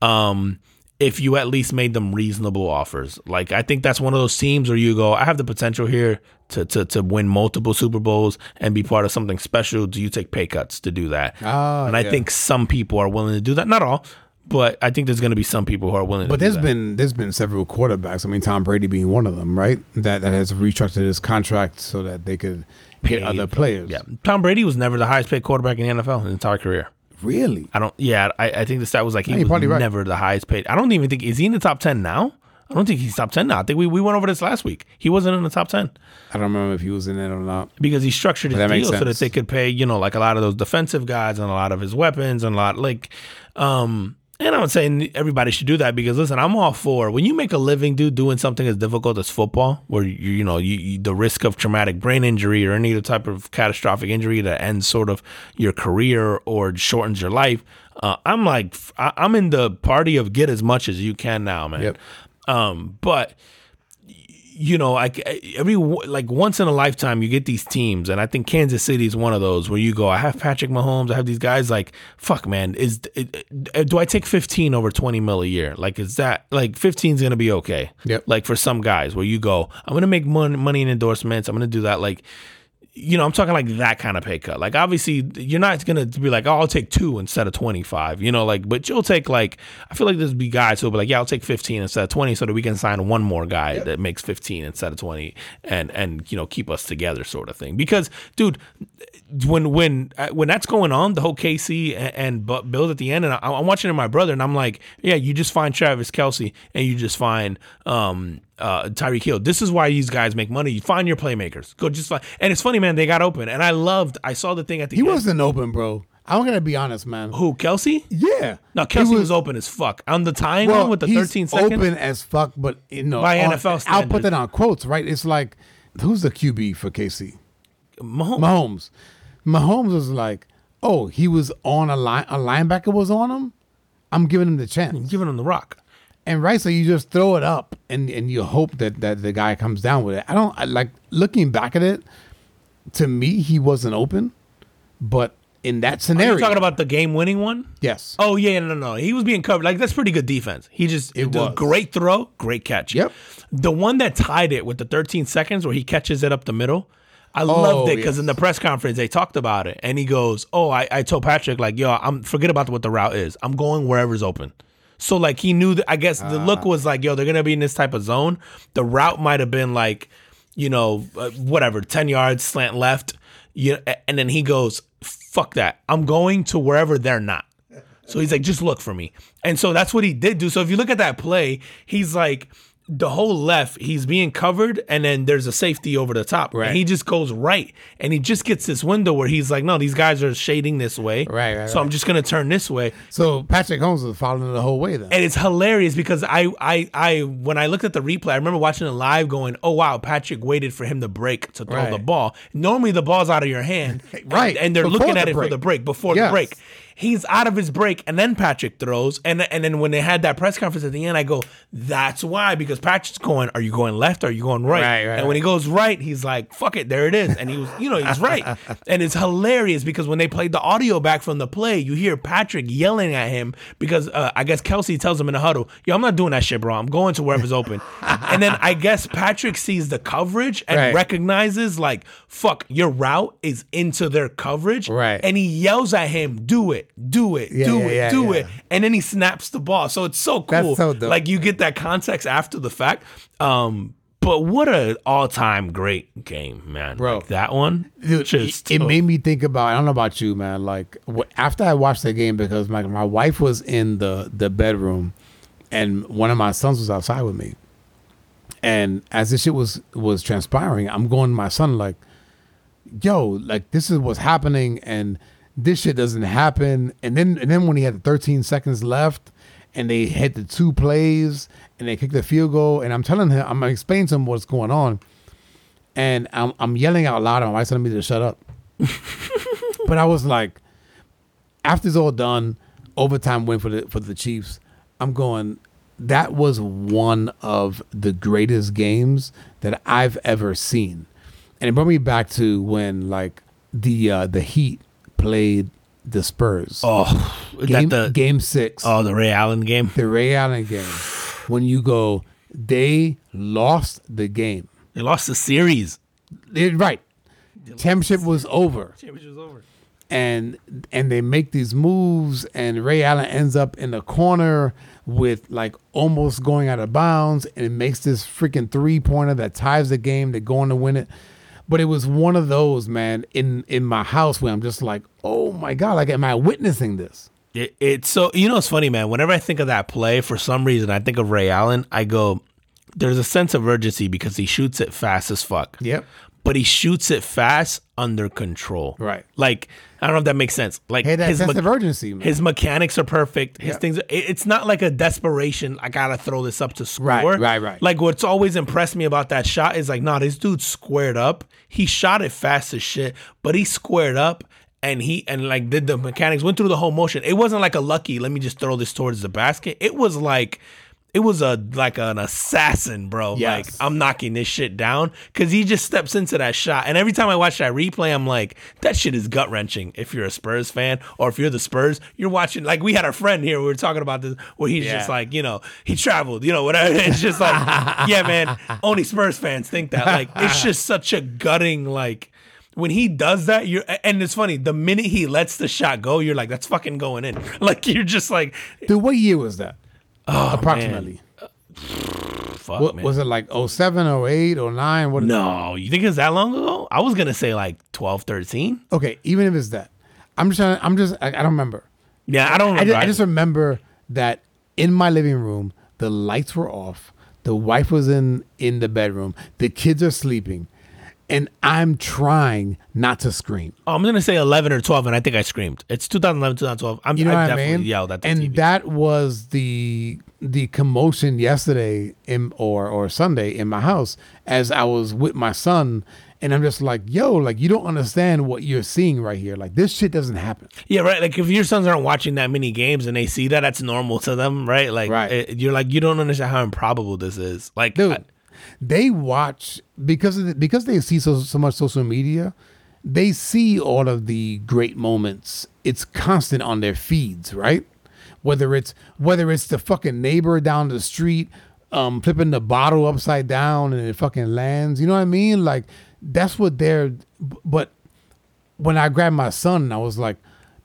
Um, if you at least made them reasonable offers. Like I think that's one of those teams where you go, I have the potential here to to to win multiple Super Bowls and be part of something special. Do you take pay cuts to do that? Ah, and I yeah. think some people are willing to do that. Not all, but I think there's going to be some people who are willing. But to do there's that. been there's been several quarterbacks. I mean, Tom Brady being one of them, right? That that has restructured his contract so that they could get Pay- other players. yeah. Tom Brady was never the highest paid quarterback in the NFL in his entire career. Really? I don't. Yeah, I, I think the stat was like he Yeah, was probably right. never the highest paid. I don't even think is he in the top ten now. I don't think he's top ten now. I think we, we went over this last week. He wasn't in the top ten I don't remember if he was in it or not. because he structured his deal so that they could pay you know like a lot of those defensive guys and a lot of his weapons and a lot like. um and I'm saying everybody should do that because listen, I'm all for when you make a living, dude, doing something as difficult as football, where you you know you, you the risk of traumatic brain injury or any other type of catastrophic injury that ends sort of your career or shortens your life. Uh, I'm like I, I'm in the party of get as much as you can now, man. Yep. Um, but you know, like every like once in a lifetime, you get these teams, and I think Kansas City is one of those where you go, I have Patrick Mahomes, I have these guys. Like, fuck, man, is it, do I take fifteen over twenty mil a year? Like, is that like 15 is gonna be okay? Yep. Like for some guys, where you go, I'm gonna make money, money in endorsements, I'm gonna do that. Like, you know, I'm talking like that kind of pay cut. Like, obviously, you're not gonna be like, oh, I'll take two instead of 25. You know, like, but you'll take like, I feel like there's be guys who'll be like, yeah, I'll take 15 instead of 20, so that we can sign one more guy that makes 15 instead of 20, and and you know, keep us together, sort of thing. Because, dude, when when uh, when that's going on, the whole KC and, and Bills at the end, and I, I'm watching it my brother, and I'm like, yeah, you just find Travis Kelce and you just find um uh Tyreek Hill. This is why these guys make money. You find your playmakers. Go just like, and it's funny, man. They got open, and I loved. I saw the thing at the He end. wasn't open, bro. I'm gonna be honest, man. who Kelce? Yeah. No, Kelce was, open as fuck on the tying one with the he's 13 seconds. open as fuck, but you know, By on- NFL I'll put that on quotes, right? It's like, who's the QB for KC? Mahomes. Mahomes. Mahomes was like, oh, he was on a line, a linebacker was on him. I'm giving him the chance, giving him the rock. And right, so you just throw it up, and and you hope that that the guy comes down with it. I don't I, like looking back at it. To me, he wasn't open, but in that Are scenario, you talking about the game-winning one? yes, Oh yeah, no, no, no. he was being covered. Like that's pretty good defense. He just It was. great throw, great catch. Yep. The one that tied it with the 13 seconds where he catches it up the middle. I loved it oh, because yes. in the press conference they talked about it, and he goes, "Oh, I, I told Patrick like, yo, I'm forget about what the route is. I'm going wherever's open." So like he knew that. I guess the Ah. look was like, yo, they're gonna be in this type of zone. The route might have been like, you know, uh, whatever, 10 yards slant left. You and then he goes, "Fuck that. I'm going to wherever they're not." So he's like, just look for me. And so that's what he did do. So if you look at that play, he's like, the whole left, he's being covered, and then there's a safety over the top. Right. And he just goes right. And he just gets this window where he's like, no, these guys are shading this way. Right, right, So I'm just going to turn this way. So Patrick Mahomes was following the whole way then. And it's hilarious because I, I, I, when I looked at the replay, I remember watching it live, going, "Oh wow, Patrick waited for him to break to throw Right. the ball. Normally, the ball's out of your hand, (laughs) Right. And they're Before looking the at it for the break before Yes. the break. He's out of his break, and then Patrick throws, and and then when they had that press conference at the end, I go, "That's why," because Patrick's going, "Are you going left? Or are you going right?" Right, right, and when he goes right, he's like, "Fuck it, there it is," and he was, you know, he's right, (laughs) and it's hilarious because when they played the audio back from the play, you hear Patrick yelling at him because uh, I guess Kelce tells him in the huddle, "Yo, I'm not doing that shit, bro. I'm going to wherever's open," and then I guess Patrick sees the coverage and Right. recognizes like, "Fuck, your route is into their coverage," Right. and he yells at him, "Do it, do it, Yeah, do yeah, it, yeah, do yeah. it," and then he snaps the ball. So it's so That's cool. so dope. Like you get that context after the fact. Um, but what a all-time great game, man! Bro. Like, that one, Dude, just it, it made me think about. I don't know about you, man. Like wh- after I watched the game, because my my wife was in the the bedroom, and one of my sons was outside with me. And as this shit was was transpiring, I'm going to my son like, "Yo, like this is what's happening, and this shit doesn't happen." And then and then when he had 13 seconds left, and they hit the two plays, and they kicked the field goal, and I'm telling him, I'm explaining to him what's going on and I'm I'm yelling out loud. and My wife's telling me to shut up. (laughs) but I was like, after it's all done, overtime win for the for the Chiefs. I'm going. That was one of the greatest games that I've ever seen, and it brought me back to when like the uh, the Heat played the Spurs. oh, game, that the game six oh the Ray Allen game. the Ray Allen game. When you go, they lost the game. They lost the series. They- right. Championship was over. Championship was over. and and they make these moves, and Ray Allen ends up in the corner with like almost going out of bounds, and it makes this freaking three pointer that ties the game. They're going to win it. But it was one of those, man, in in my house where I'm just like, oh my god, like, am I witnessing this? It, it's so you know it's funny, man. Whenever I think of that play, for some reason I think of Ray Allen. I go, there's a sense of urgency because he shoots it fast as fuck. Yep. But he shoots it fast under control. Right. Like I don't know if that makes sense. Like Hey, that his sense me- of urgency, man. his mechanics are perfect. His Yeah. things. it- It's not like a desperation. I gotta throw this up to score. Right, right, right. Like what's always impressed me about that shot is like, nah, this dude squared up. He shot it fast as shit, but he squared up and he and like did the mechanics went through the whole motion. It wasn't like a lucky. Let me just throw this towards the basket. It was like. It was a like an assassin, bro. Yes. Like I'm knocking this shit down because he just steps into that shot. And every time I watch that replay, I'm like, that shit is gut wrenching. If you're a Spurs fan or if you're the Spurs, you're watching. Like we had a friend here, we were talking about this, where he's just like, you know, he traveled, you know, whatever. (laughs) It's just like, yeah, man. Only Spurs fans think that. Like it's just (laughs) such a gutting like. When he does that, you're and it's funny. The minute he lets the shot go, you're like, "That's fucking going in." (laughs) Like you're just like, Dude, what year was that? Oh, Approximately. Uh, (sighs) "Fuck, What, man." was it like 07, 08, 09? What? No, you think it's that long ago? I was gonna say like 12, 13. Okay, even if it's that, I'm just trying. I'm just. I, I don't remember. Yeah, I don't I remember. just, I just remember that in my living room, the lights were off. The wife was in in the bedroom. The kids are sleeping, and I'm trying not to scream. Oh, I'm gonna say 11 or 12, and I think I screamed. It's 2011, 2012. I'm, You know I what I mean? yelled at the and TV. that was the the commotion yesterday in or or Sunday in my house as I was with my son, and I'm just like, yo, like you don't understand what you're seeing right here. Like this shit doesn't happen. yeah, right. Like if your sons aren't watching that many games and they see that, that's normal to them, right? Like, Right. it- you're like, you don't understand how improbable this is. Like, dude. I- they watch because of the, because they see so so much social media. They see all of the great moments. It's constant on their feeds, right? Whether it's whether it's the fucking neighbor down the street, um, flipping the bottle upside down and it fucking lands. You know what I mean? Like that's what they're. But when I grabbed my son, I was like,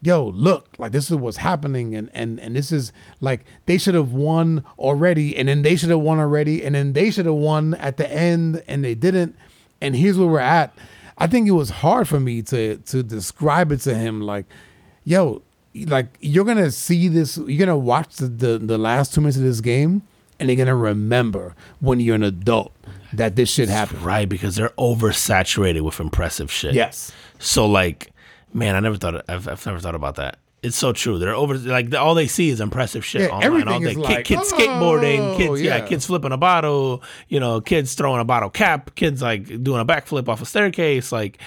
"Yo, look! Like this is what's happening, and and and this is like they should have won already, and then they should have won already, and then they should have won at the end, and they didn't. And here's where we're at. I think it was hard for me to to describe it to him, like, "Yo, like you're gonna see this, you're gonna watch the the, the last two minutes of this game." And they're gonna remember when you're an adult that this shit happened. right, because they're oversaturated with impressive shit. Yes. So like, man, I never thought. I've, I've never thought about that. It's so true. They're over like all they see is impressive shit Yeah, online all day. is Kid- like, kids skateboarding, oh, kids yeah. yeah. kids flipping a bottle, you know, kids throwing a bottle cap, kids like doing a backflip off a staircase, like.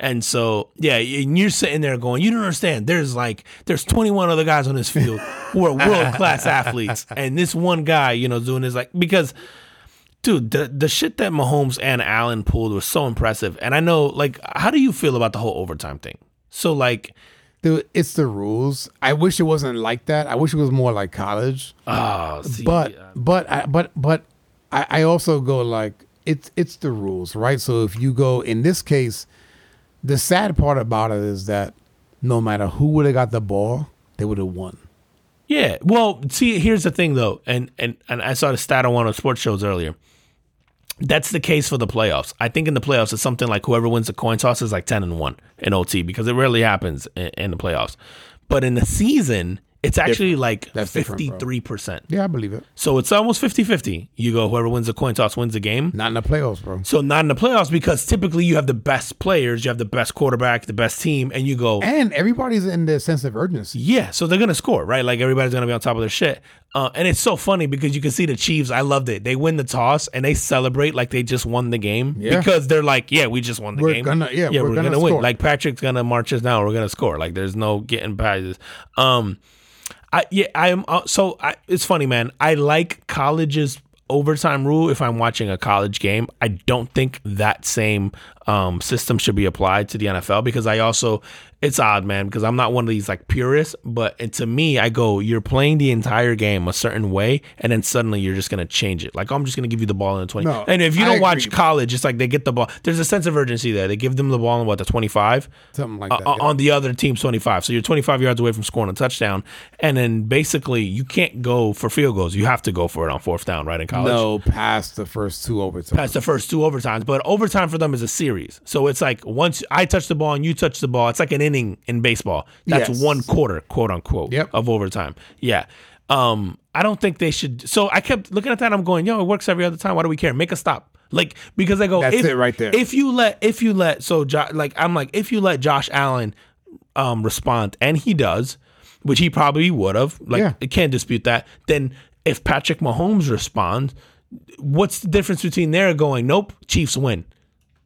And so, yeah, and you're sitting there going, you don't understand. There's like, there's 21 other guys on this field who are world class (laughs) athletes, and this one guy, you know, doing this like because dude, the the shit that Mahomes and Allen pulled was so impressive. And I know, like, how do you feel about the whole overtime thing? So, like, Dude, it's the rules. I wish it wasn't like that. I wish it was more like college. oh, see, But but I, but but I, I also go like it's it's the rules, right? So if you go in this case, the sad part about it is that no matter who would have got the ball, they would have won. yeah. Well, see, here's the thing though, and and and I saw the stat on one of the sports shows earlier. That's the case for the playoffs. I think in the playoffs, it's something like whoever wins the coin toss is like ten and one in OT because it rarely happens in, in the playoffs. But in the season, it's actually like That's different, bro. fifty three percent. Yeah, I believe it. So it's almost 50-50. You go whoever wins the coin toss wins the game. Not in the playoffs, bro. So not in the playoffs because typically you have the best players, you have the best quarterback, the best team, and you go, And everybody's in the sense of urgency. yeah. So they're gonna score, right? Like everybody's gonna be on top of their shit. Uh, and it's so funny because you can see the Chiefs. I loved it. They win the toss and they celebrate like they just won the game Yeah. because they're like, yeah, we just won the We're game. gonna- yeah, yeah, we're we're, gonna gonna, win. Like Patrick's gonna march us down. We're gonna score. Like there's no getting past this. Um, I yeah, I am. Uh, so I, it's funny, man. I like college's overtime rule if I'm watching a college game. I don't think that same um, system should be applied to the NFL because I also it's odd, man, because I'm not one of these like purists, but to me, I go, you're playing the entire game a certain way, and then suddenly you're just gonna change it. Like I'm just gonna give you the ball in the 20. No, and if you don't watch college, it's like they get the ball. There's a sense of urgency there. They give them the ball in what the 25, Something like uh, that, uh, yeah. on the other team's 25. So you're 25 yards away from scoring a touchdown, and then basically you can't go for field goals. You have to go for it on fourth down, right in college No, past the first two overtimes. past the first two overtimes. But overtime for them is a series. So it's like once I touch the ball and you touch the ball, it's like an inning in baseball. That's Yes. one quarter, quote unquote, Yep. of overtime. Yeah. Um, I don't think they should. So I kept looking at that. I'm going, yo, it works every other time. Why do we care? Make a stop. Like because I go, That's if, it right there. If you let, if you let, so jo- like I'm like, if you let Josh Allen um respond, and he does, which he probably would have. Like Yeah. I can't dispute that. Then if Patrick Mahomes responds, what's the difference between there going, nope, Chiefs win?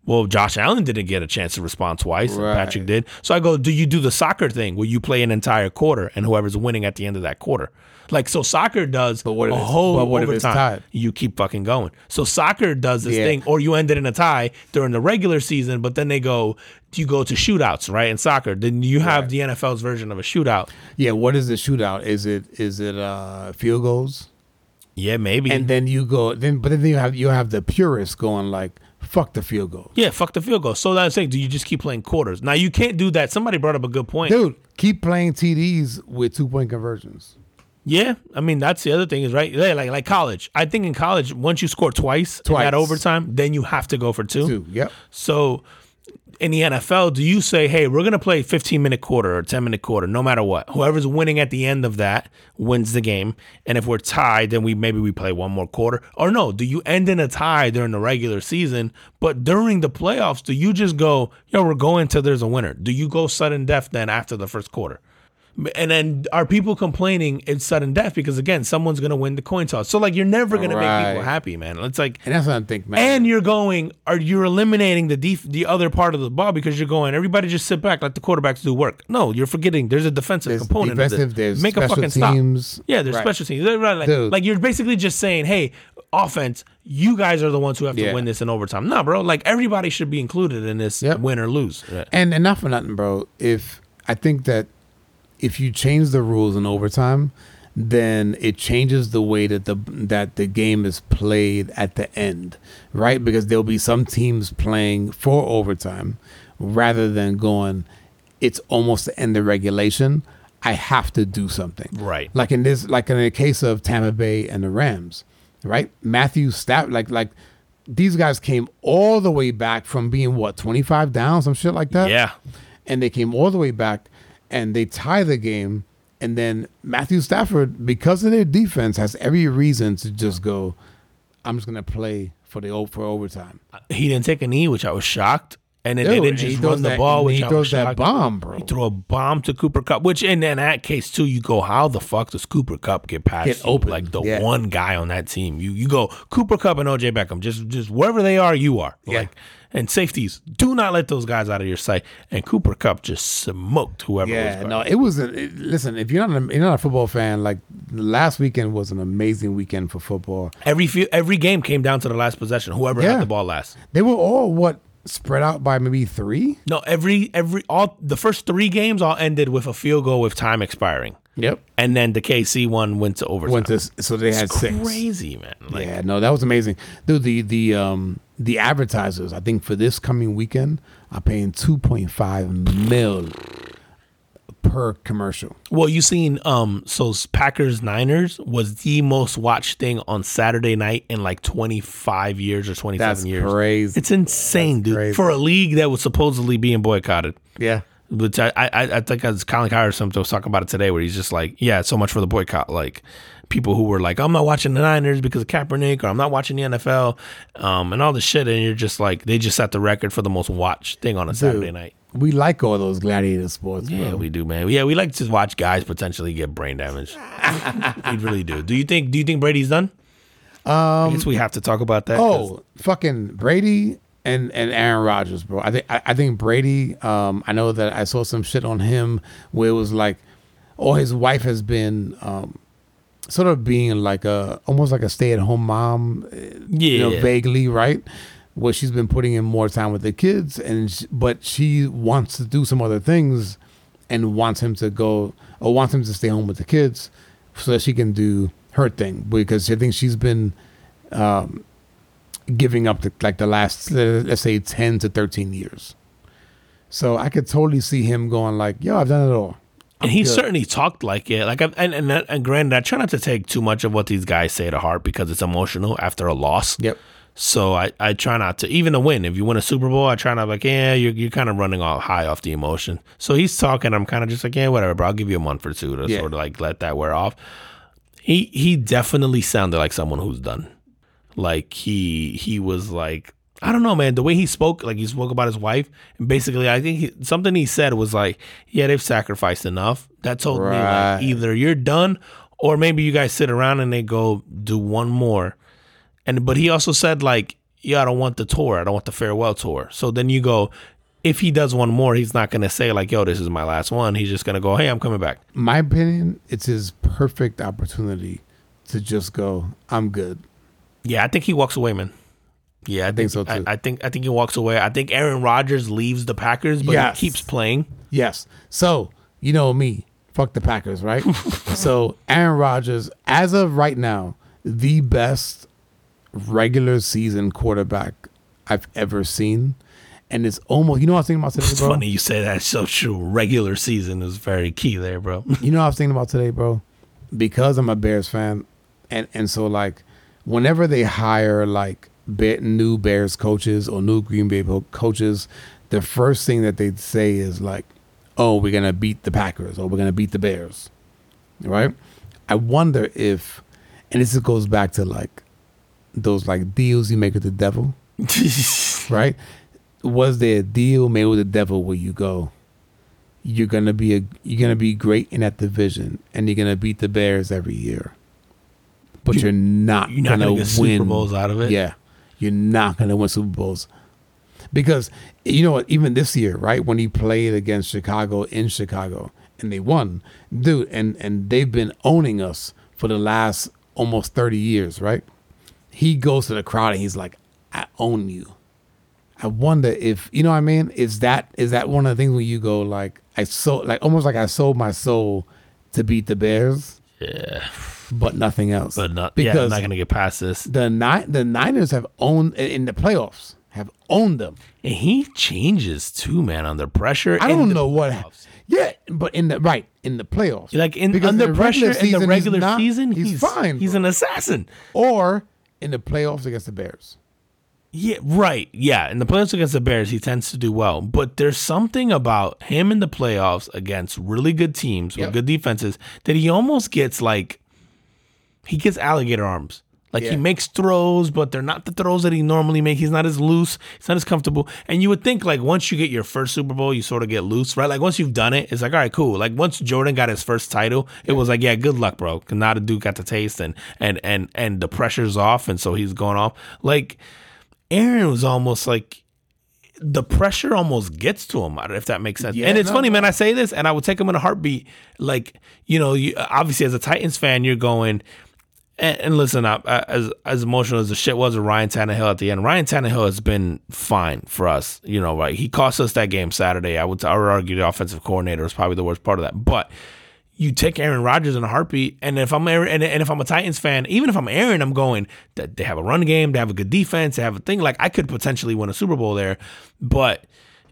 Well, Josh Allen didn't get a chance to respond twice. Right. Patrick did. So I go, do you do the soccer thing where you play an entire quarter and whoever's winning at the end of that quarter? Like so, soccer does what a whole but what if it's overtime. You keep fucking going. So soccer does this Yeah. thing, or you end it in a tie during the regular season, but then they go, Do you go to shootouts, right? In soccer, then you have the NFL's version of a shootout. Yeah, what is the shootout? Is it is it uh field goals? Yeah, maybe. And then you go then but then you have you have the purists going like fuck the field goal. yeah, fuck the field goal. So that's saying, do you just keep playing quarters? Now you can't do that. Somebody brought up a good point. Dude, keep playing TDs with two point conversions. Yeah, I mean that's the other thing is right. Yeah, like like college. I think in college, once you score twice, in Twice. that overtime, then you have to go for two. Two. Yep. So in the NFL, do you say, hey, we're gonna play 15 minute quarter or 10 minute quarter, no matter what? Whoever's winning at the end of that wins the game. And if we're tied, then we maybe we play one more quarter. Or no, do you end in a tie during the regular season? But during the playoffs, do you just go, yo, we're going till there's a winner? Do you go sudden death then after the first quarter? And then are people complaining it's sudden death because again, someone's gonna win the coin toss. So like you're never gonna make people happy, man. It's like And that's what I think, man. and you're going are you're eliminating the def- the other part of the ball because you're going everybody just sit back let the quarterbacks do work no you're forgetting there's a defensive There's component defensive, there's make a special fucking stop teams. yeah there's Right. special teams right, like, like you're basically just saying hey offense you guys are the ones who have to win this in overtime no bro like everybody should be included in this Yep. win or lose Right. And enough not for nothing, bro. If I think that if you change the rules in overtime, then it changes the way that the that the game is played at the end, right? Because there'll be some teams playing for overtime rather than going. It's almost the end of regulation. I have to do something, Right. Like in this, like in the case of Tampa Bay and the Rams, right? Matthew Stafford, like like these guys came all the way back from being what twenty five down, some shit like that yeah and they came all the way back and they tie the game and then Matthew Stafford because of their defense has every reason to just go I'm just to play for the for overtime. he didn't take a knee which I was shocked and then Dude, and he just run the that- ball which he throws that bomb, bro. He threw a bomb to Cooper Kupp, which in, in that case too, you go, how the fuck does Cooper Kupp get past Get open, like the yeah. one guy on that team? You you go Cooper Kupp and OJ Beckham, just just wherever they are, you are. Yeah. Like and safeties, do not let those guys out of your sight. And Cooper Kupp just smoked whoever was Yeah, guarding. no, it was. A, it- listen, if you're not a, you're not a football fan, like last weekend was an amazing weekend for football. Every few, every game came down to the last possession. Whoever Yeah. had the ball last. They were all what spread out by maybe three. No, every every all the first three games all ended with a field goal with time expiring, Yep. and then the KC one went to overtime. Went to so they had It's six. crazy, man. Like, yeah, no, that was amazing, dude. The the um the advertisers, I think for this coming weekend, are paying two point five mil per commercial. Well, you seen um so Packers Niners was the most watched thing on Saturday night in like 25 years or 27 That's years. crazy. It's insane, dude. crazy. For a league that was supposedly being boycotted. yeah, Which I I, I think as Colin or something was talking about it today where he's just like, yeah, so much for the boycott. Like people who were like, I'm not watching the Niners because of Kaepernick or I'm not watching the NFL um, and all this shit. And you're just like, they just set the record for the most watched thing on a Saturday night. We like all those gladiator sports. Yeah, bro. we do, man. Yeah, we like to watch guys potentially get brain damage. (laughs) we really do. Do you think? Do you think Brady's done? Um, I guess we have to talk about that. Oh, fucking Brady and and Aaron Rodgers, bro. I think I, I think Brady. Um, I know that I saw some shit on him where it was like, oh, his wife has been um, sort of being like a almost like a stay at home mom, uh, yeah, you know, vaguely, right? Where she's been putting in more time with the kids, and sh but she wants to do some other things, and wants him to go or wants him to stay home with the kids, so that she can do her thing because I think she's been um, giving up the, like the last let's say ten to thirteen years. So I could totally see him going like, "Yo, I've done it all." and he good. certainly talked like it. Like, I've, and, and and granted, I try not to take too much of what these guys say to heart because it's emotional after a loss. Yep. So I, I try not to even to win. If you win a Super Bowl, I try not like yeah you're you're kind of running off high off the emotion. So he's talking. I'm kind of just like yeah whatever, bro. I'll give you a month or two to Yeah. sort of like let that wear off. He he definitely sounded like someone who's done. Like he he was like I don't know, man. The way he spoke, like he spoke about his wife, and basically, I think he, something he said was like, "Yeah, they've sacrificed enough." That told me like either you're done, or maybe you guys sit around and they go do one more. And but he also said like, "Yeah, I don't want the tour. I don't want the farewell tour." So then you go, if he does one more, he's not gonna say like, "Yo, this is my last one." He's just gonna go, "Hey, I'm coming back." my opinion, it's his perfect opportunity to just go, I'm good. Yeah, I think he walks away, man. Yeah, I think, so, too. I, I think I think he walks away. I think Aaron Rodgers leaves the Packers, but Yes. he keeps playing. Yes. So, you know me, fuck the Packers, right? (laughs) so, Aaron Rodgers, as of right now, the best regular season quarterback I've ever seen. And it's almost, you know what I was thinking about today, It's bro? funny you say that. It's so true. Regular season is very key there, bro. (laughs) You know what I was thinking about today, bro? Because I'm a Bears fan, and and so like, whenever they hire like new Bears coaches or new Green Bay coaches, the first thing that they say is like, "Oh, we're gonna beat the Packers or we're gonna beat the Bears," right? I wonder if, and this goes back to like those like deals you make with the devil, (laughs) right? Was there a deal made with the devil where you go? you're gonna be a you're gonna be great in that division and you're gonna beat the Bears every year. But You- are not You're not gonna, gonna win Super Bowls out of it. Yeah. You're not gonna win Super Bowls. Because you know what, even this year, right, when he played against Chicago in Chicago and they won, dude, and and they've been owning us for the last almost 30 years, right? He goes to the crowd and he's like, I own you. I wonder if you know what I mean. Is that is that one of the things where you go like I sold like almost like I sold my soul to beat the Bears, Yeah, but nothing else. but not. yeah, I'm not gonna get past this. the Ni- the Niners have owned in the playoffs have owned them. And he changes too, man, under pressure. I don't know what. playoffs. Yeah, but in the right in the playoffs, Like in Because under the pressure regular in the season, regular he's not- season, he's, fine. He's bro. an assassin. or in the playoffs against the Bears. Yeah, right. Yeah, in the playoffs against the Bears, he tends to do well. But there's something about him in the playoffs against really good teams with Yep. good defenses that he almost gets like he gets alligator arms. Like he makes throws, but they're not the throws that he normally makes. He's not as loose. He's not as comfortable. And you would think like once you get your first Super Bowl, you sort of get loose, right? Like once you've done it, it's like all right, cool. Like once Jordan got his first title, it was like yeah, good luck, bro. Cause now the dude got the taste and and and and the pressure's off, and so he's going off. Like Aaron was almost like the pressure almost gets to him, if that makes sense. Yeah, and it's no, funny, man. I say this, and I would take him in a heartbeat. Like you know, you, obviously as a Titans fan, you're going. And, and listen, I, I- as as emotional as the shit was with Ryan Tannehill at the end, Ryan Tannehill has been fine for us. You know, right? He cost us that game Saturday. I would I would argue the offensive coordinator was probably the worst part of that, but you take Aaron Rodgers in a heartbeat, and if I'm Aaron, and, and if I'm a Titans fan, even if I'm Aaron, I'm going that they have a run game, they have a good defense, they have a thing like I could potentially win a Super Bowl there. But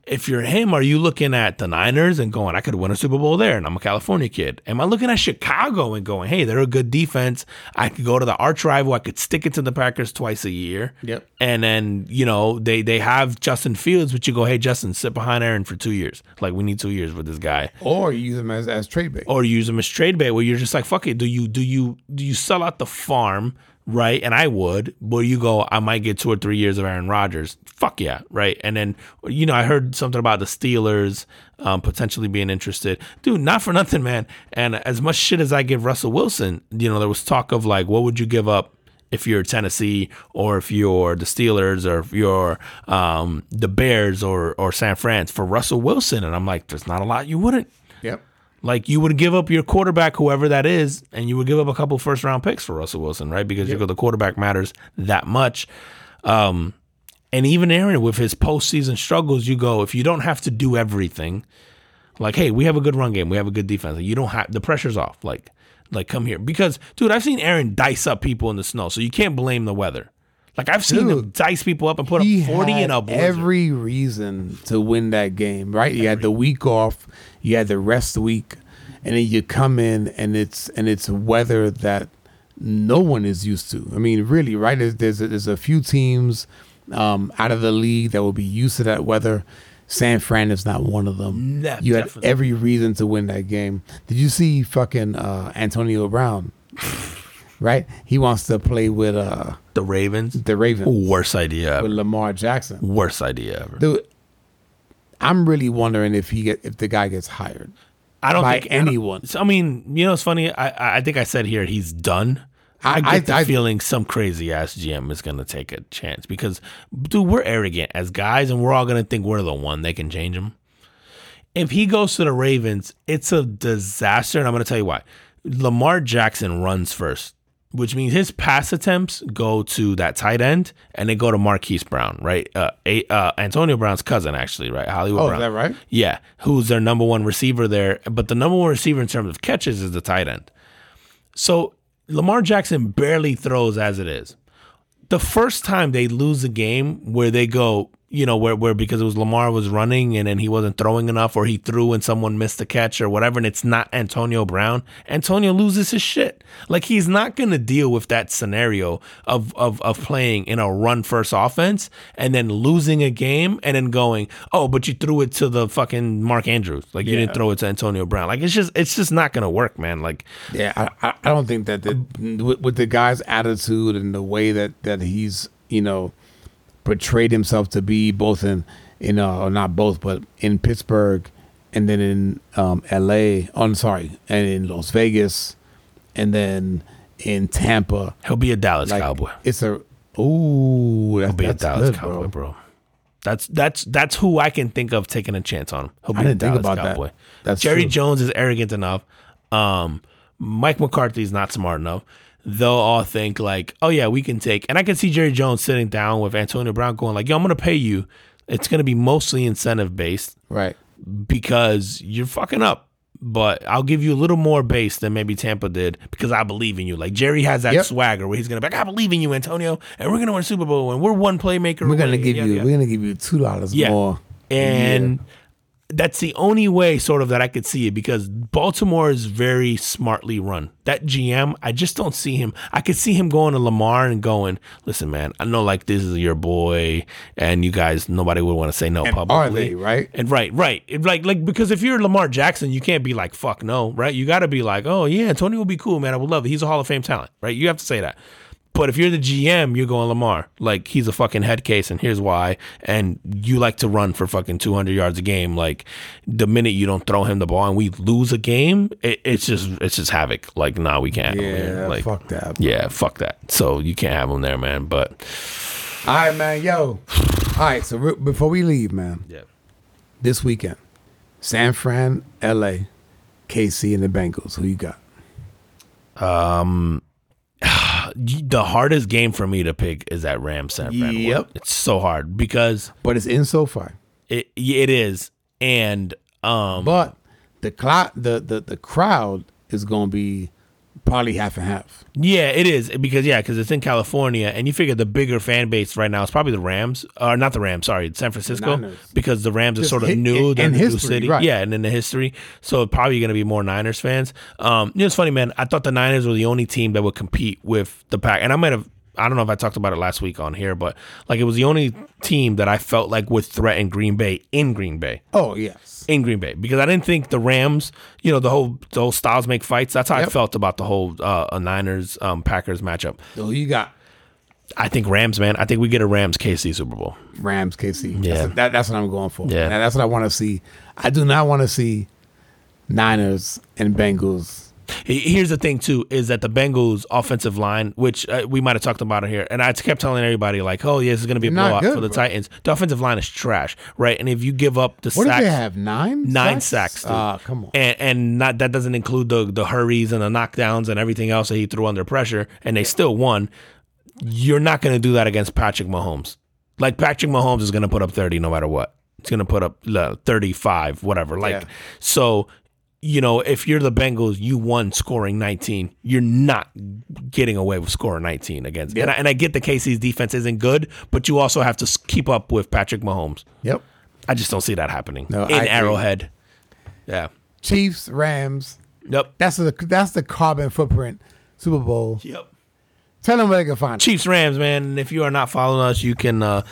if you're him, are you looking at the Niners and going, I could win a Super Bowl there, and I'm a California kid? Am I looking at Chicago and going, hey, they're a good defense. I could go to the arch rival, I could stick it to the Packers twice a year. Yep. And then, you know, they they have Justin Fields, but you go, hey, Justin, sit behind Aaron for two years. Like we need two years with this guy Or you use them as as trade bait. or use them as trade bait where you're just like fuck it do you do you do you sell out the farm right and i would where you go i might get two or three years of aaron Rodgers. fuck yeah right and then you know i heard something about the steelers um, potentially being interested dude not for nothing man and as much shit as i give russell wilson you know there was talk of like what would you give up if you're Tennessee or if you're the Steelers or if you're um, the Bears or or San Fran for Russell Wilson, and I'm like, there's not a lot you wouldn't. Yep. Like you would give up your quarterback, whoever that is, and you would give up a couple first round picks for Russell Wilson, right? Because you go the quarterback matters that much. Um, And even Aaron, with his postseason struggles, you go, if you don't have to do everything, like, hey, we have a good run game, we have a good defense. You don't have the pressure's off. Like, like come here because, dude, I've seen Aaron dice up people in the snow, so you can't blame the weather. Like I've seen him Dude, dice people up and put up forty in a blizzard. every reason to win that game, right? You had the week off, you had the rest week, and then you come in and it's and it's weather that no one is used to. I mean, really, right? There's there's a, there's a few teams um, out of the league that will be used to that weather. San Fran is not one of them. No, you had definitely. every reason to win that game. Did you see fucking uh, Antonio Brown? (laughs) right, he wants to play with uh, the Ravens. the Ravens Worst idea with ever. Lamar Jackson. Worst idea ever. Dude, I'm really wondering if he get if the guy gets hired. I don't by think I don't- anyone. I mean, you know, it's funny. I I- think I said here he's done. I, I- get I- the feeling some crazy ass GM is gonna take a chance because, dude, we're arrogant as guys, and we're all gonna think we're the one that can change him. If he goes to the Ravens, it's a disaster, and I'm gonna tell you why. Lamar Jackson runs first, which means his pass attempts go to that tight end, and they go to Marquise Brown, right? Uh, a, uh, Antonio Brown's cousin, actually, right? Hollywood Oh, Brown. is that right? Yeah, who's their number one receiver there. But the number one receiver in terms of catches is the tight end. So Lamar Jackson barely throws as it is. The first time they lose a game where they go, you know, where, where because it was Lamar was running and then he wasn't throwing enough or he threw and someone missed a catch or whatever, and it's not Antonio Brown, Antonio loses his shit. Like he's not gonna deal with that scenario of of of playing in a run first offense and then losing a game and then going, Oh, but you threw it to the fucking Mark Andrews. Like you didn't throw it to Antonio Brown. Like it's just it's just not gonna work, man. Like Yeah, I, I, I don't think that the, with, with the guy's attitude and the way that that he's you know portrayed himself to be both in in uh, not both but in Pittsburgh and then in um, L.A. Oh, I'm sorry, and in Las Vegas and then in Tampa. he'll be a Dallas Like Cowboy. it's a ooh, that's, He'll be a Dallas good, Cowboy, bro. bro. That's that's that's who I can think of taking a chance on him. He'll be I a didn't think Dallas about that. Cowboy. That's Jerry true. Jones is arrogant enough. Um, Mike McCarthy's not smart enough. They'll all think like, oh yeah, we can take. And I can see Jerry Jones sitting down with Antonio Brown, going like, yo, I'm gonna pay you. It's gonna be mostly incentive based Right. because you're fucking up. But I'll give you a little more base than maybe Tampa did because I believe in you. Like Jerry has that Yep. swagger where he's gonna be like, I believe in you, Antonio, and we're gonna win a Super Bowl, and we're one playmaker. We're gonna away," give yada, you. yada. We're gonna give you two dollars Yeah. more. And that's the only way, sort of, that I could see it because Baltimore is very smartly run. That GM, I just don't see him. I could see him going to Lamar and going, "Listen, man, I know like this is your boy, and you guys, nobody would want to say no And publicly, are they right? And right, right, It- like, like because if you're Lamar Jackson, you can't be like fuck no, right? You got to be like, oh yeah, Tony will be cool, man. I would love it. He's a Hall of Fame talent, right? You have to say that. But if you're the GM, you're going Lamar. Like he's a fucking head case, and here's why. And you like to run for fucking 200 yards a game. Like the minute you don't throw him the ball and we lose a game, it, it's just it's just havoc. Like nah, we can't. have him. Yeah. Like fuck that. yeah, fuck that. So you can't have him there, man. But All right, man. Yo. All right. So re- before we leave, man, yeah, this weekend, San Fran, L.A., KC, and the Bengals. Who you got? Um, the hardest game for me to pick is that Rams San Fran. one. Yep. it's so hard because But it's in SoFi. it it is, and um, But the cloud, the the the crowd is going to be probably half and half. Yeah, it is because yeah, because it's in California, and you figure the bigger fan base right now is probably the Rams, or not the Rams, sorry, San Francisco, Niners. because the Rams are Just sort of hi- new, in- they're in the new city, right. yeah, and in the history, so probably going to be more Niners fans. Um, you know, it's funny, man. I thought the Niners were the only team that would compete with the pack, and I might have. I don't know if I talked about it last week on here, but like it was the only team that I felt like would threaten Green Bay in Green Bay Oh yes. in Green Bay because I didn't think the Rams, you know, the whole the whole styles make fights. That's how I felt about the whole uh, Niners um, Packers matchup. So who you got? I think Rams, man. I think we get a Rams KC Super Bowl. Rams, KC. Yeah. That's, that, that's what I'm going for. Yeah. And that's what I want to see. I do not want to see Niners and Bengals. He- Here's the thing too: is that the Bengals offensive line, which uh, we might have talked about it here, and I kept telling everybody like, "Oh, yeah, this is going to be a not blowout good, for the bro. Titans." The offensive line is trash, right? And if you give up the What sacks, did they have? Nine. nine sacks, dude. Ah, come on. and and not that doesn't include the the hurries and the knockdowns and everything else that he threw under pressure, and they still won. You're not going to do that against Patrick Mahomes. Like Patrick Mahomes is going to put up 30 no matter what. It's going to put up uh, 35, whatever. Like, Yeah. so, you know, if you're the Bengals, you won scoring 19. You're not getting away with scoring 19 against. And, I, and I get the KC's defense isn't good, but you also have to keep up with Patrick Mahomes. Yep. I just don't see that happening No, in I agree. Arrowhead. Yeah. Chiefs, Rams. Yep. That's the that's the carbon footprint Super Bowl. Yep. Tell them where they can find. Chiefs Rams, man. And if you are not following us, you can uh,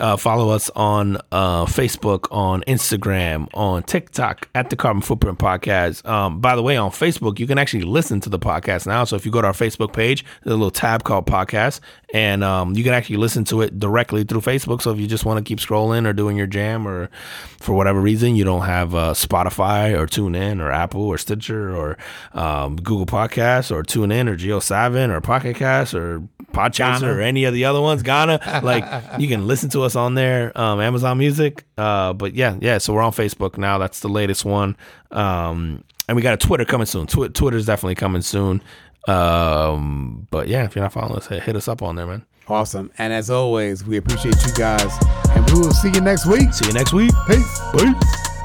uh, follow us on uh, Facebook, on Instagram, on TikTok at the Carbon Footprint Podcast. Um, by the way, on Facebook, you can actually listen to the podcast now. So if you go to our Facebook page, there's a little tab called Podcast, and um, you can actually listen to it directly through Facebook. So if you just want to keep scrolling or doing your jam, or for whatever reason you don't have uh, Spotify or TuneIn or Apple or Stitcher or um, Google Podcasts or TuneIn or Geo7 or Pocket Cast or Podchaser or any of the other ones, Ghana. like you can listen to us on there, um, Amazon Music. Uh, but yeah, yeah. So we're on Facebook now. That's the latest one. Um, and we got a Twitter coming soon. Tw- Twitter's definitely coming soon. Um, but yeah, if you're not following us, hit, us up on there, man. Awesome. And as always, we appreciate you guys. And we will see you next week. See you next week. Peace. Peace.